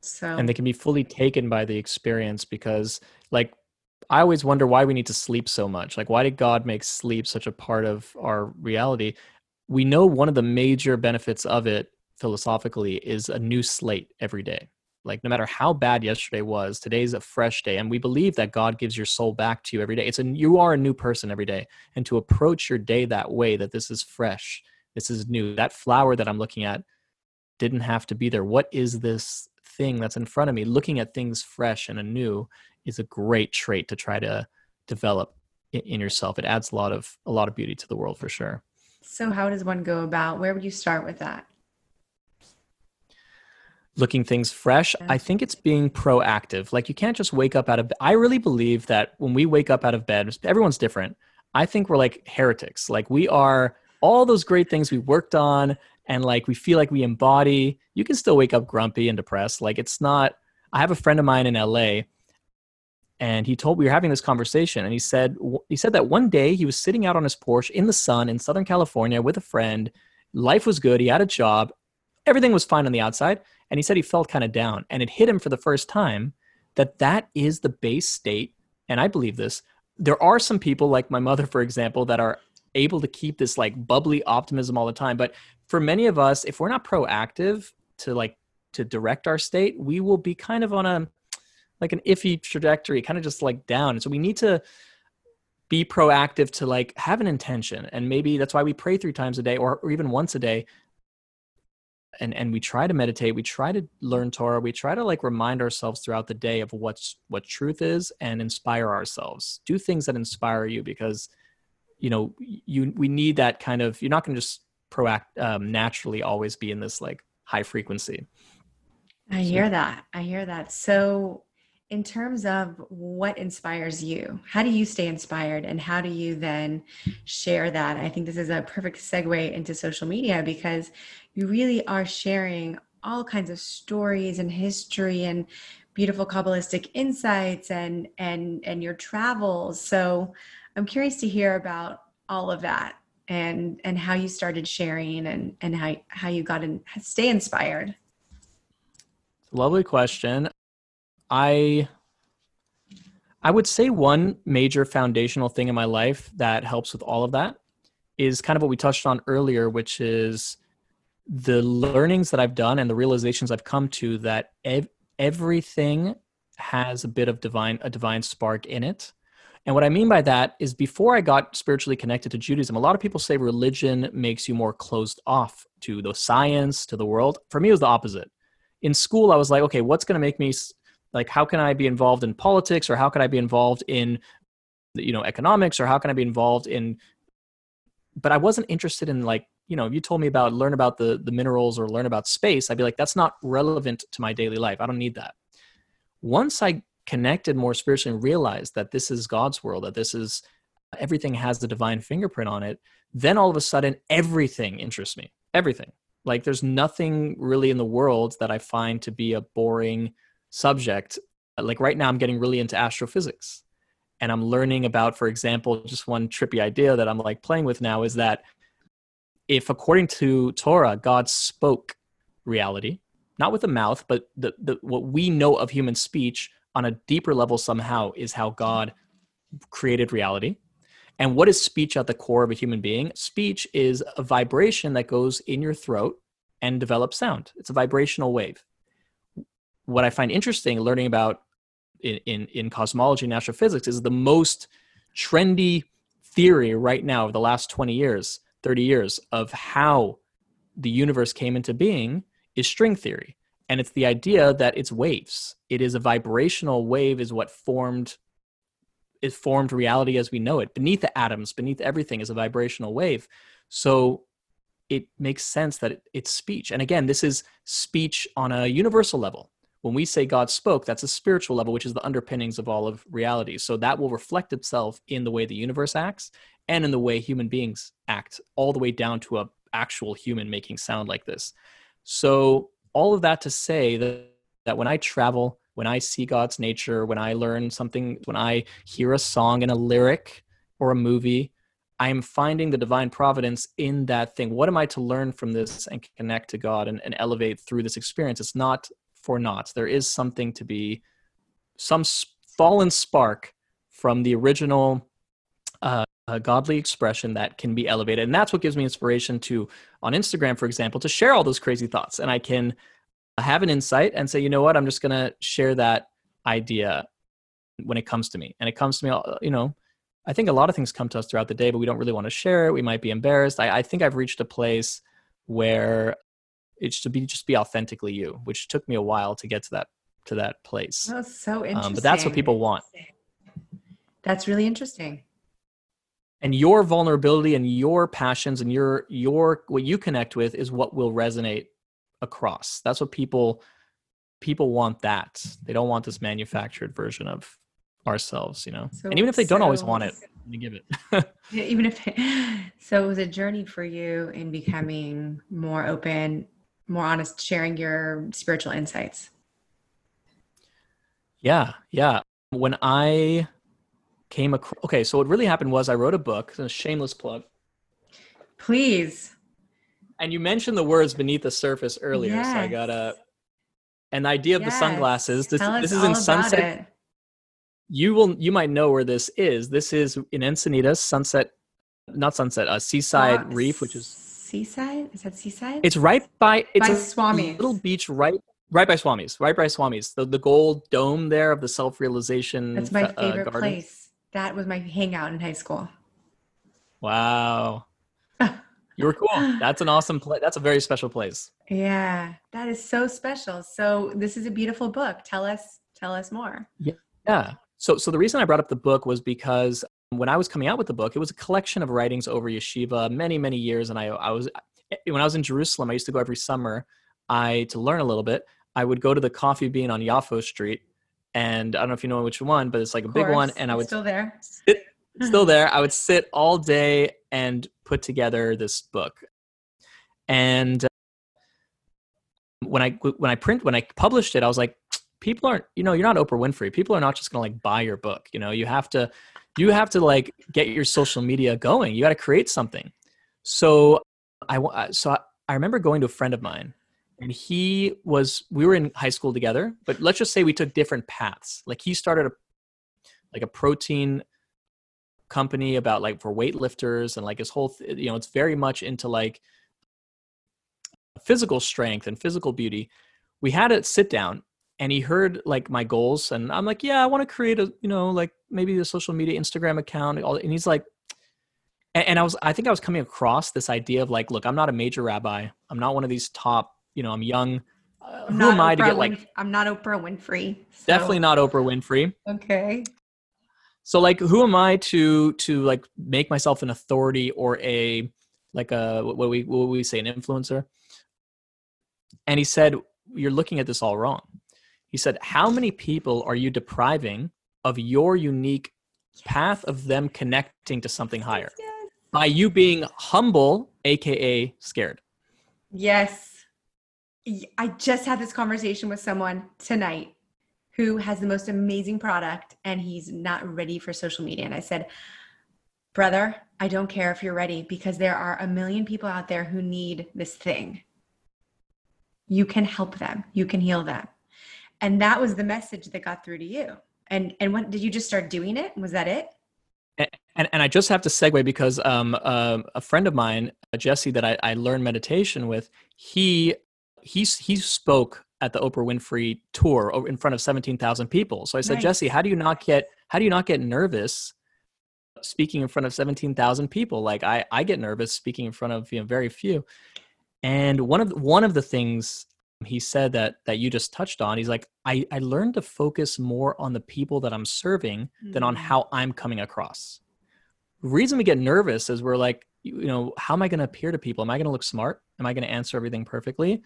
So and they can be fully taken by the experience because like I always wonder why we need to sleep so much. Like, why did God make sleep such a part of our reality? We know one of the major benefits of it philosophically is a new slate every day. Like, no matter how bad yesterday was, today's a fresh day. And we believe that God gives your soul back to you every day. It's a, you are a new person every day. And to approach your day that way, that this is fresh, this is new, that flower that I'm looking at didn't have to be there. What is this thing that's in front of me? Looking at things fresh and anew is a great trait to try to develop in, in yourself. It adds a lot of a lot of beauty to the world for sure. So how does one go about? Where would you start with that? looking things fresh i think it's being proactive like you can't just wake up out of i really believe that when we wake up out of bed everyone's different i think we're like heretics like we are all those great things we worked on and like we feel like we embody you can still wake up grumpy and depressed. Like it's not i have a friend of mine in la and he told we were having this conversation and he said he said that one day he was sitting out on his porch in the sun in southern california with a friend. Life was good. He had a job. Everything was fine on the outside and he said he felt kind of down and it hit him for the first time that that is the base state and i believe this. There are some people like my mother for example that are able to keep this like bubbly optimism all the time but for many of us if we're not proactive to like to direct our state we will be kind of on a like an iffy trajectory, kind of just like down. so we need to be proactive to like have an intention. And maybe that's why we pray three times a day or, or even once a day. and and we try to meditate we try to learn torah we try to like remind ourselves throughout the day of what's what truth is and inspire ourselves do things that inspire you because you know you we need that kind of you're not going to just proact um, naturally always be in this like high frequency. I hear that. I hear that. So in terms of what inspires you how do you stay inspired and how do you then share that? I think this is a perfect segue into social media because you really are sharing all kinds of stories and history and beautiful kabbalistic insights and and and your travels. So i'm curious to hear about all of that and and how you started sharing and and how how you got and stay inspired lovely question I I would say one major foundational thing in my life that helps with all of that is kind of what we touched on earlier, which is the learnings that I've done and the realizations I've come to that ev- everything has a bit of divine a divine spark in it. And what I mean by that is before I got spiritually connected to Judaism, a lot of people say religion makes you more closed off to the science, to the world. For me, it was the opposite. In school, I was like, okay, what's going to make me like how can i be involved in politics or how can i be involved in you know economics or how can i be involved in but i wasn't interested in like you know if you told me about learn about the the minerals or learn about space i'd be like that's not relevant to my daily life i don't need that once i connected more spiritually and realized that this is god's world that this is everything has the divine fingerprint on it then all of a sudden everything interests me. Everything. Like there's nothing really in the world that i find to be a boring subject. Like right now i'm getting really into astrophysics and i'm learning about for example just one trippy idea that i'm like playing with now is that if according to torah god spoke reality not with the mouth but the, the what we know of human speech on a deeper level somehow is how god created reality. And what is speech at the core of a human being? Speech is a vibration that goes in your throat and develops sound. It's a vibrational wave. What I find interesting learning about in, in, in cosmology and astrophysics is the most trendy theory right now of the last 20 years, 30 years of how the universe came into being is string theory. And it's the idea that it's waves. It is a vibrational wave is what formed it formed reality as we know it. Beneath the atoms, beneath everything is a vibrational wave. So it makes sense that it, it's speech. And again, this is speech on a universal level when we say God spoke, that's a spiritual level, which is the underpinnings of all of reality. So that will reflect itself in the way the universe acts and in the way human beings act, all the way down to a actual human making sound like this. So all of that to say that, that when I travel, when I see God's nature, when I learn something, when I hear a song and a lyric or a movie, I am finding the divine providence in that thing. What am I to learn from this and connect to God and, and elevate through this experience? It's not for naught. There is something to be, some fallen spark from the original uh, godly expression that can be elevated. And that's what gives me inspiration to, on Instagram, for example, to share all those crazy thoughts. And I can have an insight and say, you know what, I'm just going to share that idea when it comes to me. And it comes to me, uh, you know, I think a lot of things come to us throughout the day, but we don't really want to share it. We might be embarrassed. I, I think I've reached a place where it's to be just be authentically you which took me a while to get to that to that place that's so interesting um, but that's what people want that's really interesting and your vulnerability and your passions and your your what you connect with is what will resonate across. That's what people people want that. They don't want this manufactured version of ourselves you know? So, and even if they don't always want it give it. Even if so it was a journey for you in becoming more open more honest sharing your spiritual insights? Yeah yeah. When i came across okay so what really happened was i wrote a book a shameless plug please and you mentioned the words beneath the surface earlier yes. so i got a an idea of yes. the sunglasses this, this is in sunset it. you will you might know where this is this is in encinitas sunset not sunset uh, seaside reef which is Seaside? Is that Seaside? It's right by it's by a Swami. little beach right right by Swami's. Right by Swami's. The the gold dome there of the self realization. That's my uh, favorite uh, place. That was my hangout in high school. Wow. You were cool. That's an awesome place. That's a very special place. Yeah, that is so special. So this is a beautiful book. Tell us, tell us more. Yeah. Yeah. So, so the reason I brought up the book was because when I was coming out with the book, it was a collection of writings over yeshiva many, many years. And I, I was, eh, when I was in Jerusalem, I used to go every summer. I to learn a little bit. I would go to the Coffee Bean on Yafo Street, and I don't know if you know which one, but it's like a big one. And I would still there, sit, still there. I would sit all day and put together this book. And uh, when I when I print when I published it, I was like, people aren't you know you're not Oprah Winfrey. People are not just gonna like buy your book. You know you have to you have to like get your social media going. You got to create something. So I so I remember going to a friend of mine and he was we were in high school together but let's just say we took different paths. Like he started a like a protein company about like for weightlifters and like his whole th- you know it's very much into like physical strength and physical beauty. We had a sit down and he heard like my goals and i'm like yeah i want to create a you know like maybe a social media instagram account and he's like and, i was i think i was coming across this idea of like look i'm not a major rabbi. I'm not one of these top you know i'm young. Uh, I'm who am i to get like i'm not oprah winfrey so. definitely not oprah winfrey. Okay. So like who am i to to like make myself an authority or a like a what we what we say an influencer? And he said you're looking at this all wrong. He said how many people are you depriving of your unique yes. path of them connecting to something higher? Yes. by you being humble aka scared. Yes I just had this conversation with someone tonight who has the most amazing product and he's not ready for social media. And I said, Brother, I don't care if you're ready because there are a million people out there who need this thing. You can help them, you can heal them. And that was the message that got through to you. And and what did you just start doing it? Was that it? And, and, I just have to segue because um, uh, a friend of mine, Jesse, that I, I learned meditation with, he he he spoke at the Oprah Winfrey tour in front of 17,000 people. So I said, nice. Jesse, how do you not get how do you not get nervous speaking in front of 17,000 people? Like I I get nervous speaking in front of you know very few. And one of one of the things he said that that you just touched on, he's like, I I learned to focus more on the people that I'm serving mm-hmm. than on mm. how I'm coming across. The reason we get nervous is we're like, you know, how am I going to appear to people? Am I going to look smart? Am I going to answer everything perfectly?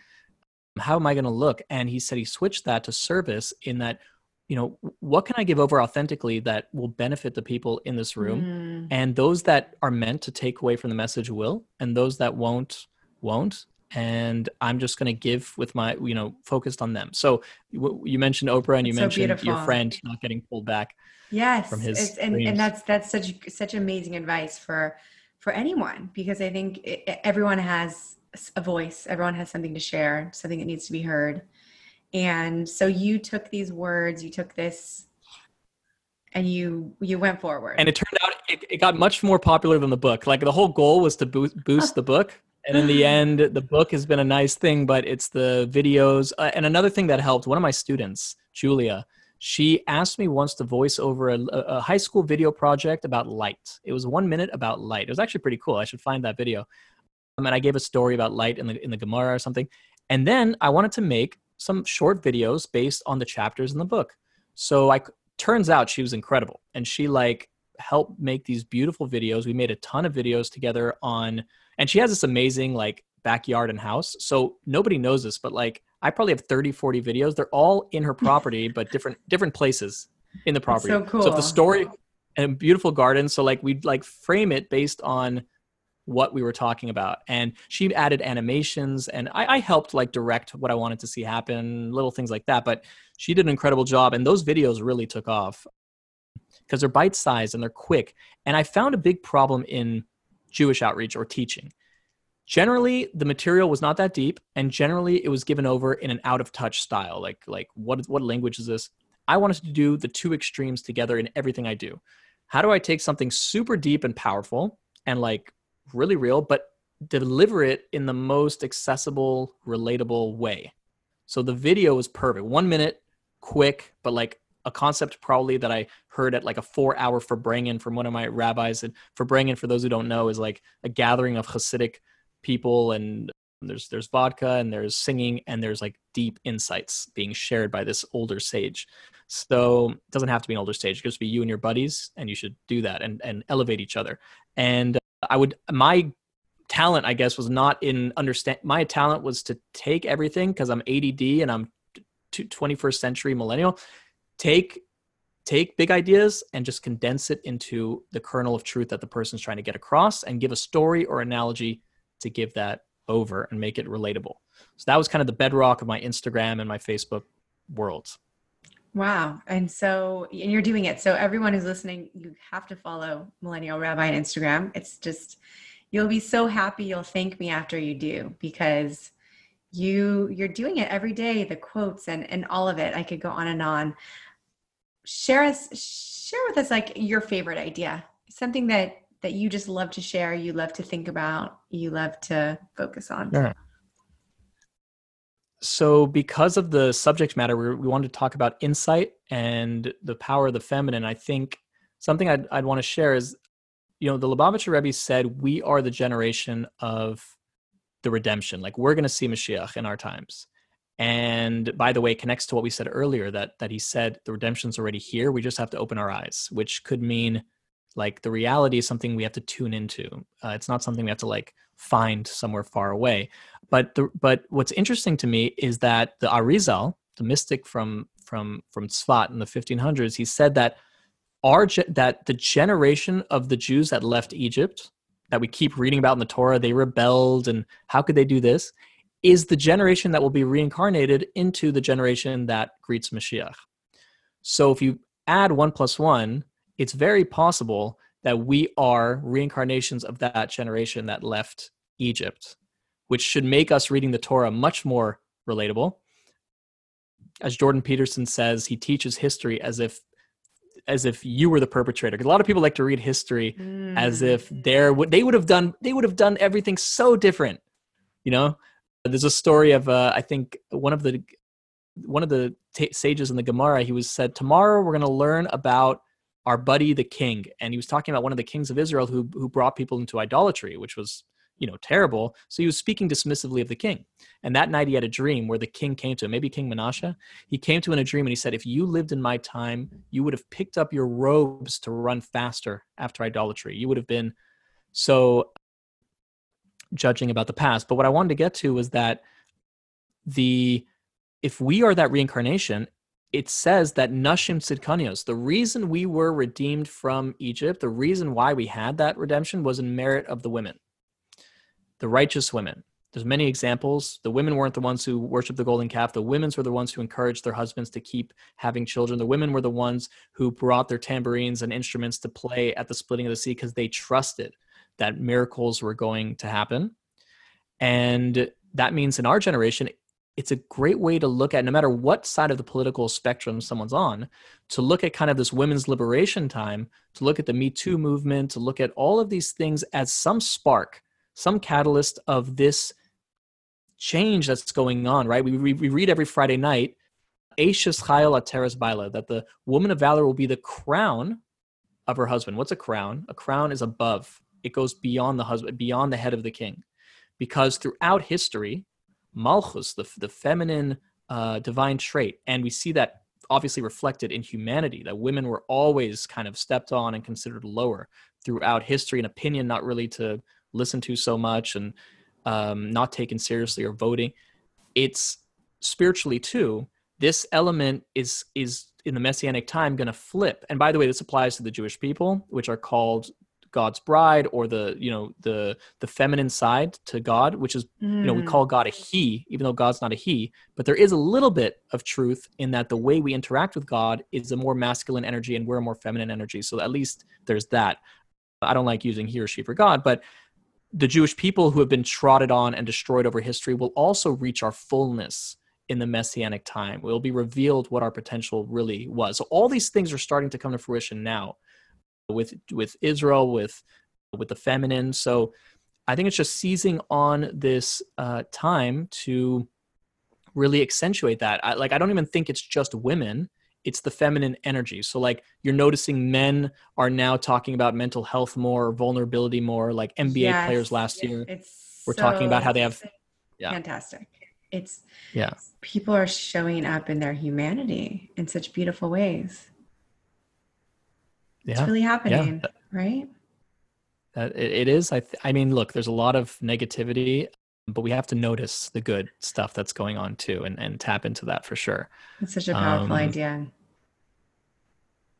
How am i going to look? And he said he switched that to service in that you know what can i give over authentically that will benefit the people in this room? Mm. and those that are meant to take away from the message will and those that won't won't. And i'm just going to give with my you know focused on them. So you mentioned oprah and you so mentioned beautiful. your friend not getting pulled back yes from his and, and that's that's such such amazing advice for for anyone because i think it, everyone has a voice. Everyone has something to share something that needs to be heard. And so you took these words you took this and you you went forward. And it turned out it, it got much more popular than the book. Like the whole goal was to boost, boost the book. And in the end the book has been a nice thing but it's the videos uh, and another thing that helped one of my students julia she asked me once to voice over a, a, high school video project about light. It was one minute about light. It was actually pretty cool. I should find that video um, and I gave a story about light in the in the Gemara or something. And then I wanted to make some short videos based on the chapters in the book. So I turns out she was incredible, and she like helped make these beautiful videos. We made a ton of videos together on, and she has this amazing like backyard and house. So nobody knows this, but like I probably have 30, 40 videos. They're all in her property, but different different places in the property. so cool. So if the story and beautiful garden. So like we'd like frame it based on what we were talking about. And she added animations, and I, I, helped like direct what I wanted to see happen, little things like that. But she did an incredible job, and those videos really took off because they're bite sized and they're quick. And I found a big problem in Jewish outreach or teaching. Generally, the material was not that deep, and generally, it was given over in an out of touch style. Like, like what what language is this? I wanted to do the two extremes together in everything I do. How do I take something super deep and powerful and like really real, but deliver it in the most accessible, relatable way. So the video is perfect. One minute, quick, but like a concept probably that I heard at like a four hour Farbrengen from one of my rabbis. And Farbrengen, for those who don't know, is like a gathering of Hasidic people and there's there's vodka and there's singing and there's like deep insights being shared by this older sage so it doesn't have to be an older sage it could just be you and your buddies and you should do that and and elevate each other and i would my talent i guess was not in understand my talent was to take everything because i'm add and i'm 21st century millennial take take big ideas and just condense it into the kernel of truth that the person's trying to get across and give a story or analogy to give that over and make it relatable. So that was kind of the bedrock of my Instagram and my Facebook worlds. Wow. And so, and you're doing it. So, everyone who's listening, you have to follow Millennial Rabbi on Instagram. It's just, you'll be so happy. You'll thank me after you do because you you're doing it every day the quotes and and all of it i could go on and on share us share with us like your favorite idea something that that you just love to share, you love to think about, you love to focus on? Sure. So, because of the subject matter, we, we wanted to talk about insight and the power of the feminine. I think something I'd, I'd want to share is, you know, the Lubavitcher Rebbe said, we are the generation of the redemption. Like, we're going to see Mashiach in our times. And by the way, connects to what we said earlier that that he said the redemption's already here. We just have to open our eyes, which could mean like the reality is something we have to tune into. Uh, it's not something we have to like find somewhere far away. But the, but what's interesting to me is that the arizal the mystic from from from tzfat in the 1500s he said that our that the generation of the jews that left egypt that we keep reading about in the torah they rebelled and how could they do this is the generation that will be reincarnated into the generation that greets mashiach. So if you add one plus one it's very possible that we are reincarnations of that generation that left Egypt, which should make us reading the Torah much more relatable. As Jordan Peterson says, he teaches history as if as if you were the perpetrator. A lot of people like to read history mm. as if they're they would have done. They would have done everything so different. You know, there's a story of uh, I think one of the one of the t- sages in the Gemara. He was said, "Tomorrow we're going to learn about our buddy the king and he was talking about one of the kings of israel who who brought people into idolatry which was you know terrible. So he was speaking dismissively of the king. And that night he had a dream where the king came to him maybe king menashe he came to him in a dream and he said if you lived in my time you would have picked up your robes to run faster after idolatry. You would have been so judging about the past. But what i wanted to get to was that the if we are that reincarnation it says that Nashim Tzidkanios, the reason we were redeemed from Egypt, the reason why we had that redemption was in merit of the women, the righteous women. There's many examples. The women weren't the ones who worshiped the golden calf. The women were the ones who encouraged their husbands to keep having children. The women were the ones who brought their tambourines and instruments to play at the splitting of the sea because they trusted that miracles were going to happen. And that means in our generation, it's a great way to look at no matter what side of the political spectrum someone's on to look at kind of this women's liberation time to look at the me too movement to look at all of these things as some spark some catalyst of this change that's going on right we, we, we read every friday night Eishes Chayil Ateres Baalah, that the woman of valor will be the crown of her husband. What's a crown? A crown is above. It goes beyond the husband, beyond the head of the king. Because throughout history, malchus, the, the feminine uh, divine trait. And we see that obviously reflected in humanity, that women were always kind of stepped on and considered lower throughout history, an opinion not really to listen to so much and um, not taken seriously or voting. It's spiritually too. This element is is in the messianic time going to flip. And by the way, this applies to the Jewish people, which are called God's bride or the you know the the feminine side to God, which is mm. you know we call God a he, even though God's not a he. But there is a little bit of truth in that the way we interact with God is a more masculine energy and we're a more feminine energy. So at least there's that. I don't like using he or she for God, but the Jewish people who have been trotted on and destroyed over history will also reach our fullness in the messianic time. It will be revealed what our potential really was. So all these things are starting to come to fruition now with with Israel, with with the feminine. So I think it's just seizing on this uh, time to really accentuate that. I, like I don't even think it's just women; it's the feminine energy. So like you're noticing men are now talking about mental health more, vulnerability more. Like NBA yes, players last year. It's we're talking about how they have yeah. fantastic. It's yeah. People are showing up in their humanity in such beautiful ways. Yeah. It's really happening, yeah. right? That it, is. I th- I mean, look, there's a lot of negativity, but we have to notice the good stuff that's going on too, and and tap into that for sure. It's such a powerful um, idea.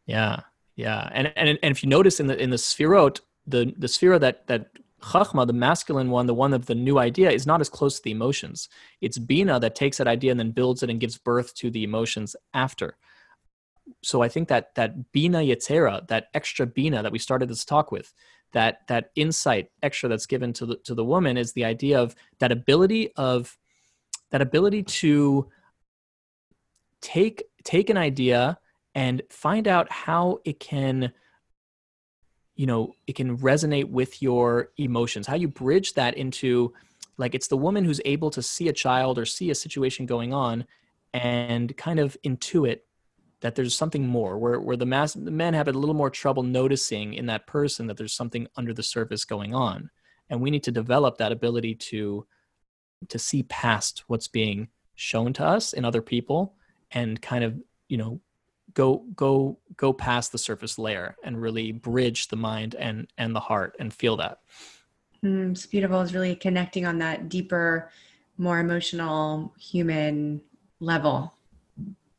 Yeah, yeah, and and and if you notice in the in the sefirot, the the sefira that that Chachma, the masculine one, the one of the new idea, is not as close to the emotions. It's Bina that takes that idea and then builds it and gives birth to the emotions after. So I think that that Bina Yetzera, that extra Bina that we started this talk with, that that insight extra that's given to the to the woman is the idea of that ability of that ability to take take an idea and find out how it can you know it can resonate with your emotions how you bridge that into like it's the woman who's able to see a child or see a situation going on and kind of intuit that there's something more where, where the, mass, the men have a little more trouble noticing in that person that there's something under the surface going on. And we need to develop that ability to to see past what's being shown to us in other people and kind of you know go go go past the surface layer and really bridge the mind and and the heart and feel that. Mm, it's beautiful. It's really connecting on that deeper more emotional human level.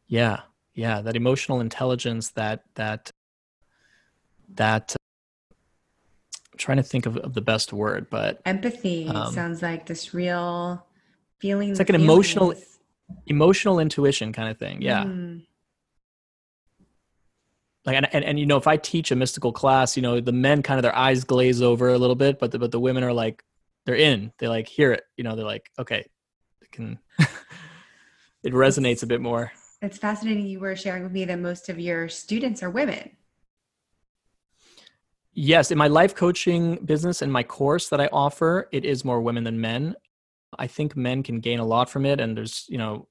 Yeah yeah that emotional intelligence that that that i'm trying to think of, of the best word but empathy um, sounds like this real feeling it's like an feelings. emotional emotional intuition kind of thing yeah mm like and, and, and you know if i teach a mystical class you know the men kind of their eyes glaze over a little bit but the, but the women are like they're in they like hear it you know they're like okay it can it resonates a bit more it's fascinating you were sharing with me that most of your students are women yes in my life coaching business and my course that i offer it is more women than men i think men can gain a lot from it and there's you know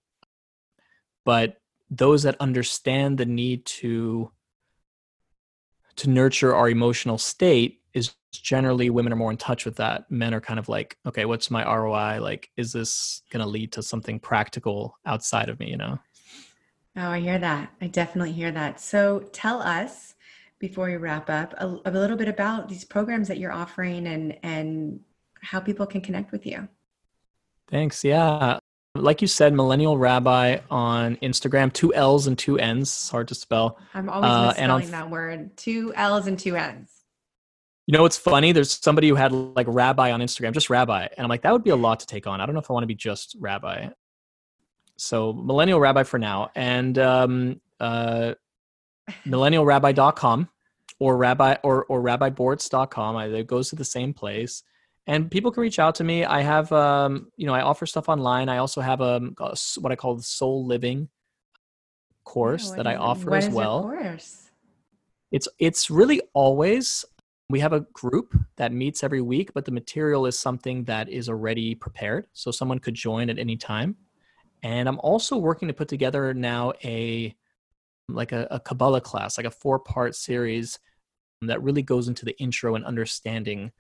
but those that understand the need to to nurture our emotional state is generally women are more in touch with that. Men are kind of like, okay, what's my ROI? Like, is this going to lead to something practical outside of me, you know? Oh, I hear that. I definitely hear that. So tell us before we wrap up a, a little bit about these programs that you're offering and and how people can connect with you. Thanks. Yeah like you said, Millennial Rabbi on Instagram, two L's and two N's. It's hard to spell. I'm always uh, misspelling on, that word. Two L's and two N's. You know what's funny? There's somebody who had like Rabbi on Instagram, just Rabbi, and I'm like, that would be a lot to take on. I don't know if I want to be just Rabbi. So Millennial Rabbi for now, and um, uh, MillennialRabbi.com or Rabbi or or RabbiBortz.com. It goes to the same place and people can reach out to me. I have, um, you know, I offer stuff online. I also have um, a, what I call the Soul Living course oh, that I offer as well. course? It's it's really always we have a group that meets every week, but the material is something that is already prepared, so someone could join at any time. And I'm also working to put together now a like a, a Kabbalah class, like a four part series that really goes into the intro and understanding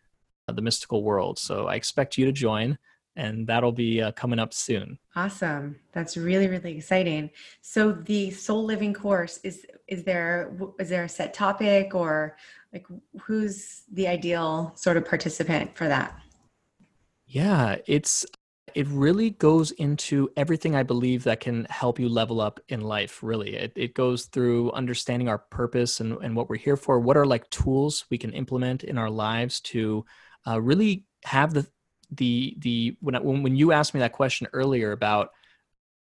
the mystical world. So I expect you to join, and that'll be uh, coming up soon. Awesome! That's really really exciting. So the Soul Living course is is there is there a set topic or like who's the ideal sort of participant for that? Yeah, it's it really goes into everything I believe that can help you level up in life, really. It, it goes through understanding our purpose and, and what we're here for. What are like tools we can implement in our lives to uh, really have the the the when, when when you asked me that question earlier about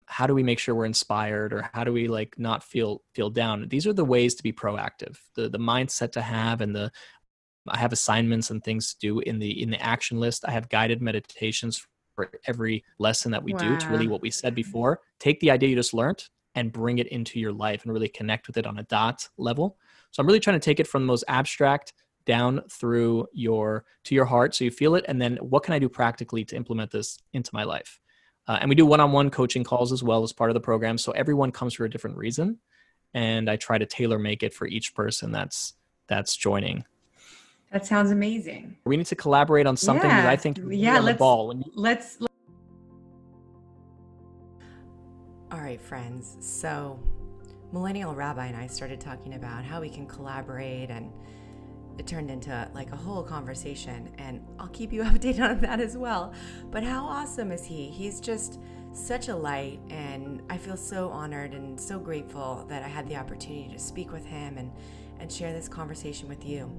how do we make sure we're inspired or how do we like not feel feel down these are the ways to be proactive the the mindset to have and the i have assignments and things to do in the in the action list i have guided meditations every lesson that we wow. do to really what we said before. Take the idea you just learned and bring it into your life and really connect with it on a Da'at level. So i'm really trying to take it from the most abstract down through your to your heart so you feel it and then what can i do practically to implement this into my life? Uh, and we do one-on-one coaching calls as well as part of the program so everyone comes for a different reason and i try to tailor make it for each person that's that's joining That sounds amazing. We need to collaborate on something yeah. that I think yeah, let's, the ball. You- let's. All right, friends. So, Millennial Rabbi and I started talking about how we can collaborate and it turned into like a whole conversation and I'll keep you updated on that as well. But how awesome is he? He's just such a light and I feel so honored and so grateful that I had the opportunity to speak with him and and share this conversation with you.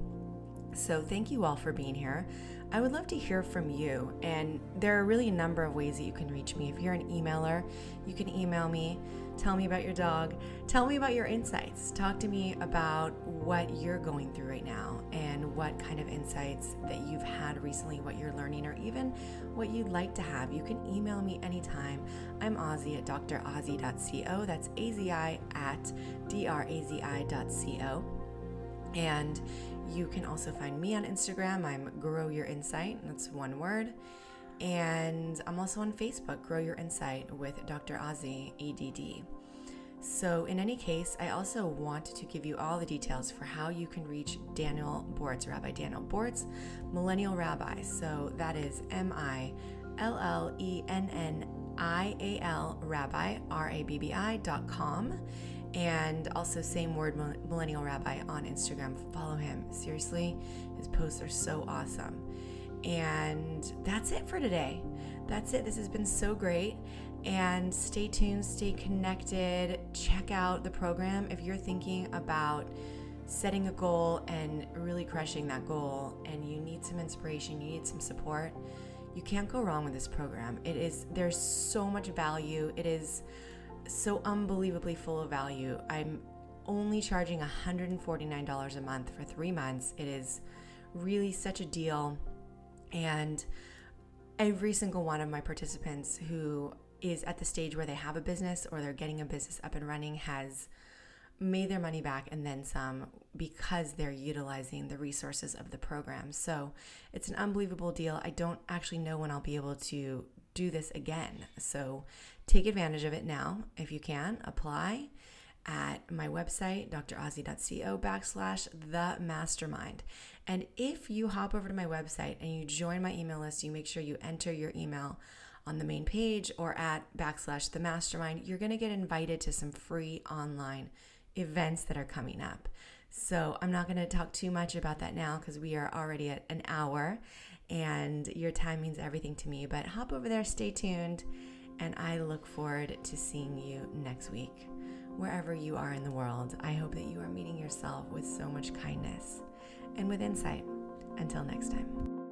So, thank you all for being here. I would love to hear from you, and there are really a number of ways that you can reach me. If you're an emailer, you can email me Tell me about your dog. Tell me about your insights. Talk to me about what you're going through right now and what kind of insights that you've had recently, what you're learning, or even what you'd like to have. You can email me anytime. I'm Azi at drazi.co. That's A-Z-I at D-R-A-Z-I.co. And you can also find me on Instagram. I'm Grow Your Insight. That's one word. And I'm also on Facebook, Grow Your Insight with Dr. Azi, ADD. So, in any case, I also want to give you all the details for how you can reach Daniel Bortz, Rabbi Daniel Bortz, Millennial Rabbi. So, that is M I L L E N N I A L Rabbi, R A B B I dot com. And also, same word, Millennial Rabbi on Instagram. Follow him. Seriously, his posts are so awesome. And that's it for today. That's it. This has been so great. And stay tuned, stay connected, check out the program if you're thinking about setting a goal and really crushing that goal and you need some inspiration, you need some support. You can't go wrong with this program. It is there's so much value. It is so unbelievably full of value. I'm only charging $149 a month for 3 months. It is really such a deal and every single one of my participants who is at the stage where they have a business or they're getting a business up and running has made their money back and then some because they're utilizing the resources of the program. So it's an unbelievable deal. I don't actually know when I'll be able to do this again. So take advantage of it now if you can. Apply at my website, drazi.co backslash the mastermind. And if you hop over to my website and you join my email list, you make sure you enter your email on the main page or at backslash the mastermind, you're going to get invited to some free online events that are coming up. So I'm not going to talk too much about that now because we are already at an hour and your time means everything to me. But hop over there, stay tuned, and I look forward to seeing you next week. Wherever you are in the world, I hope that you are meeting yourself with so much kindness and with insight. Until next time.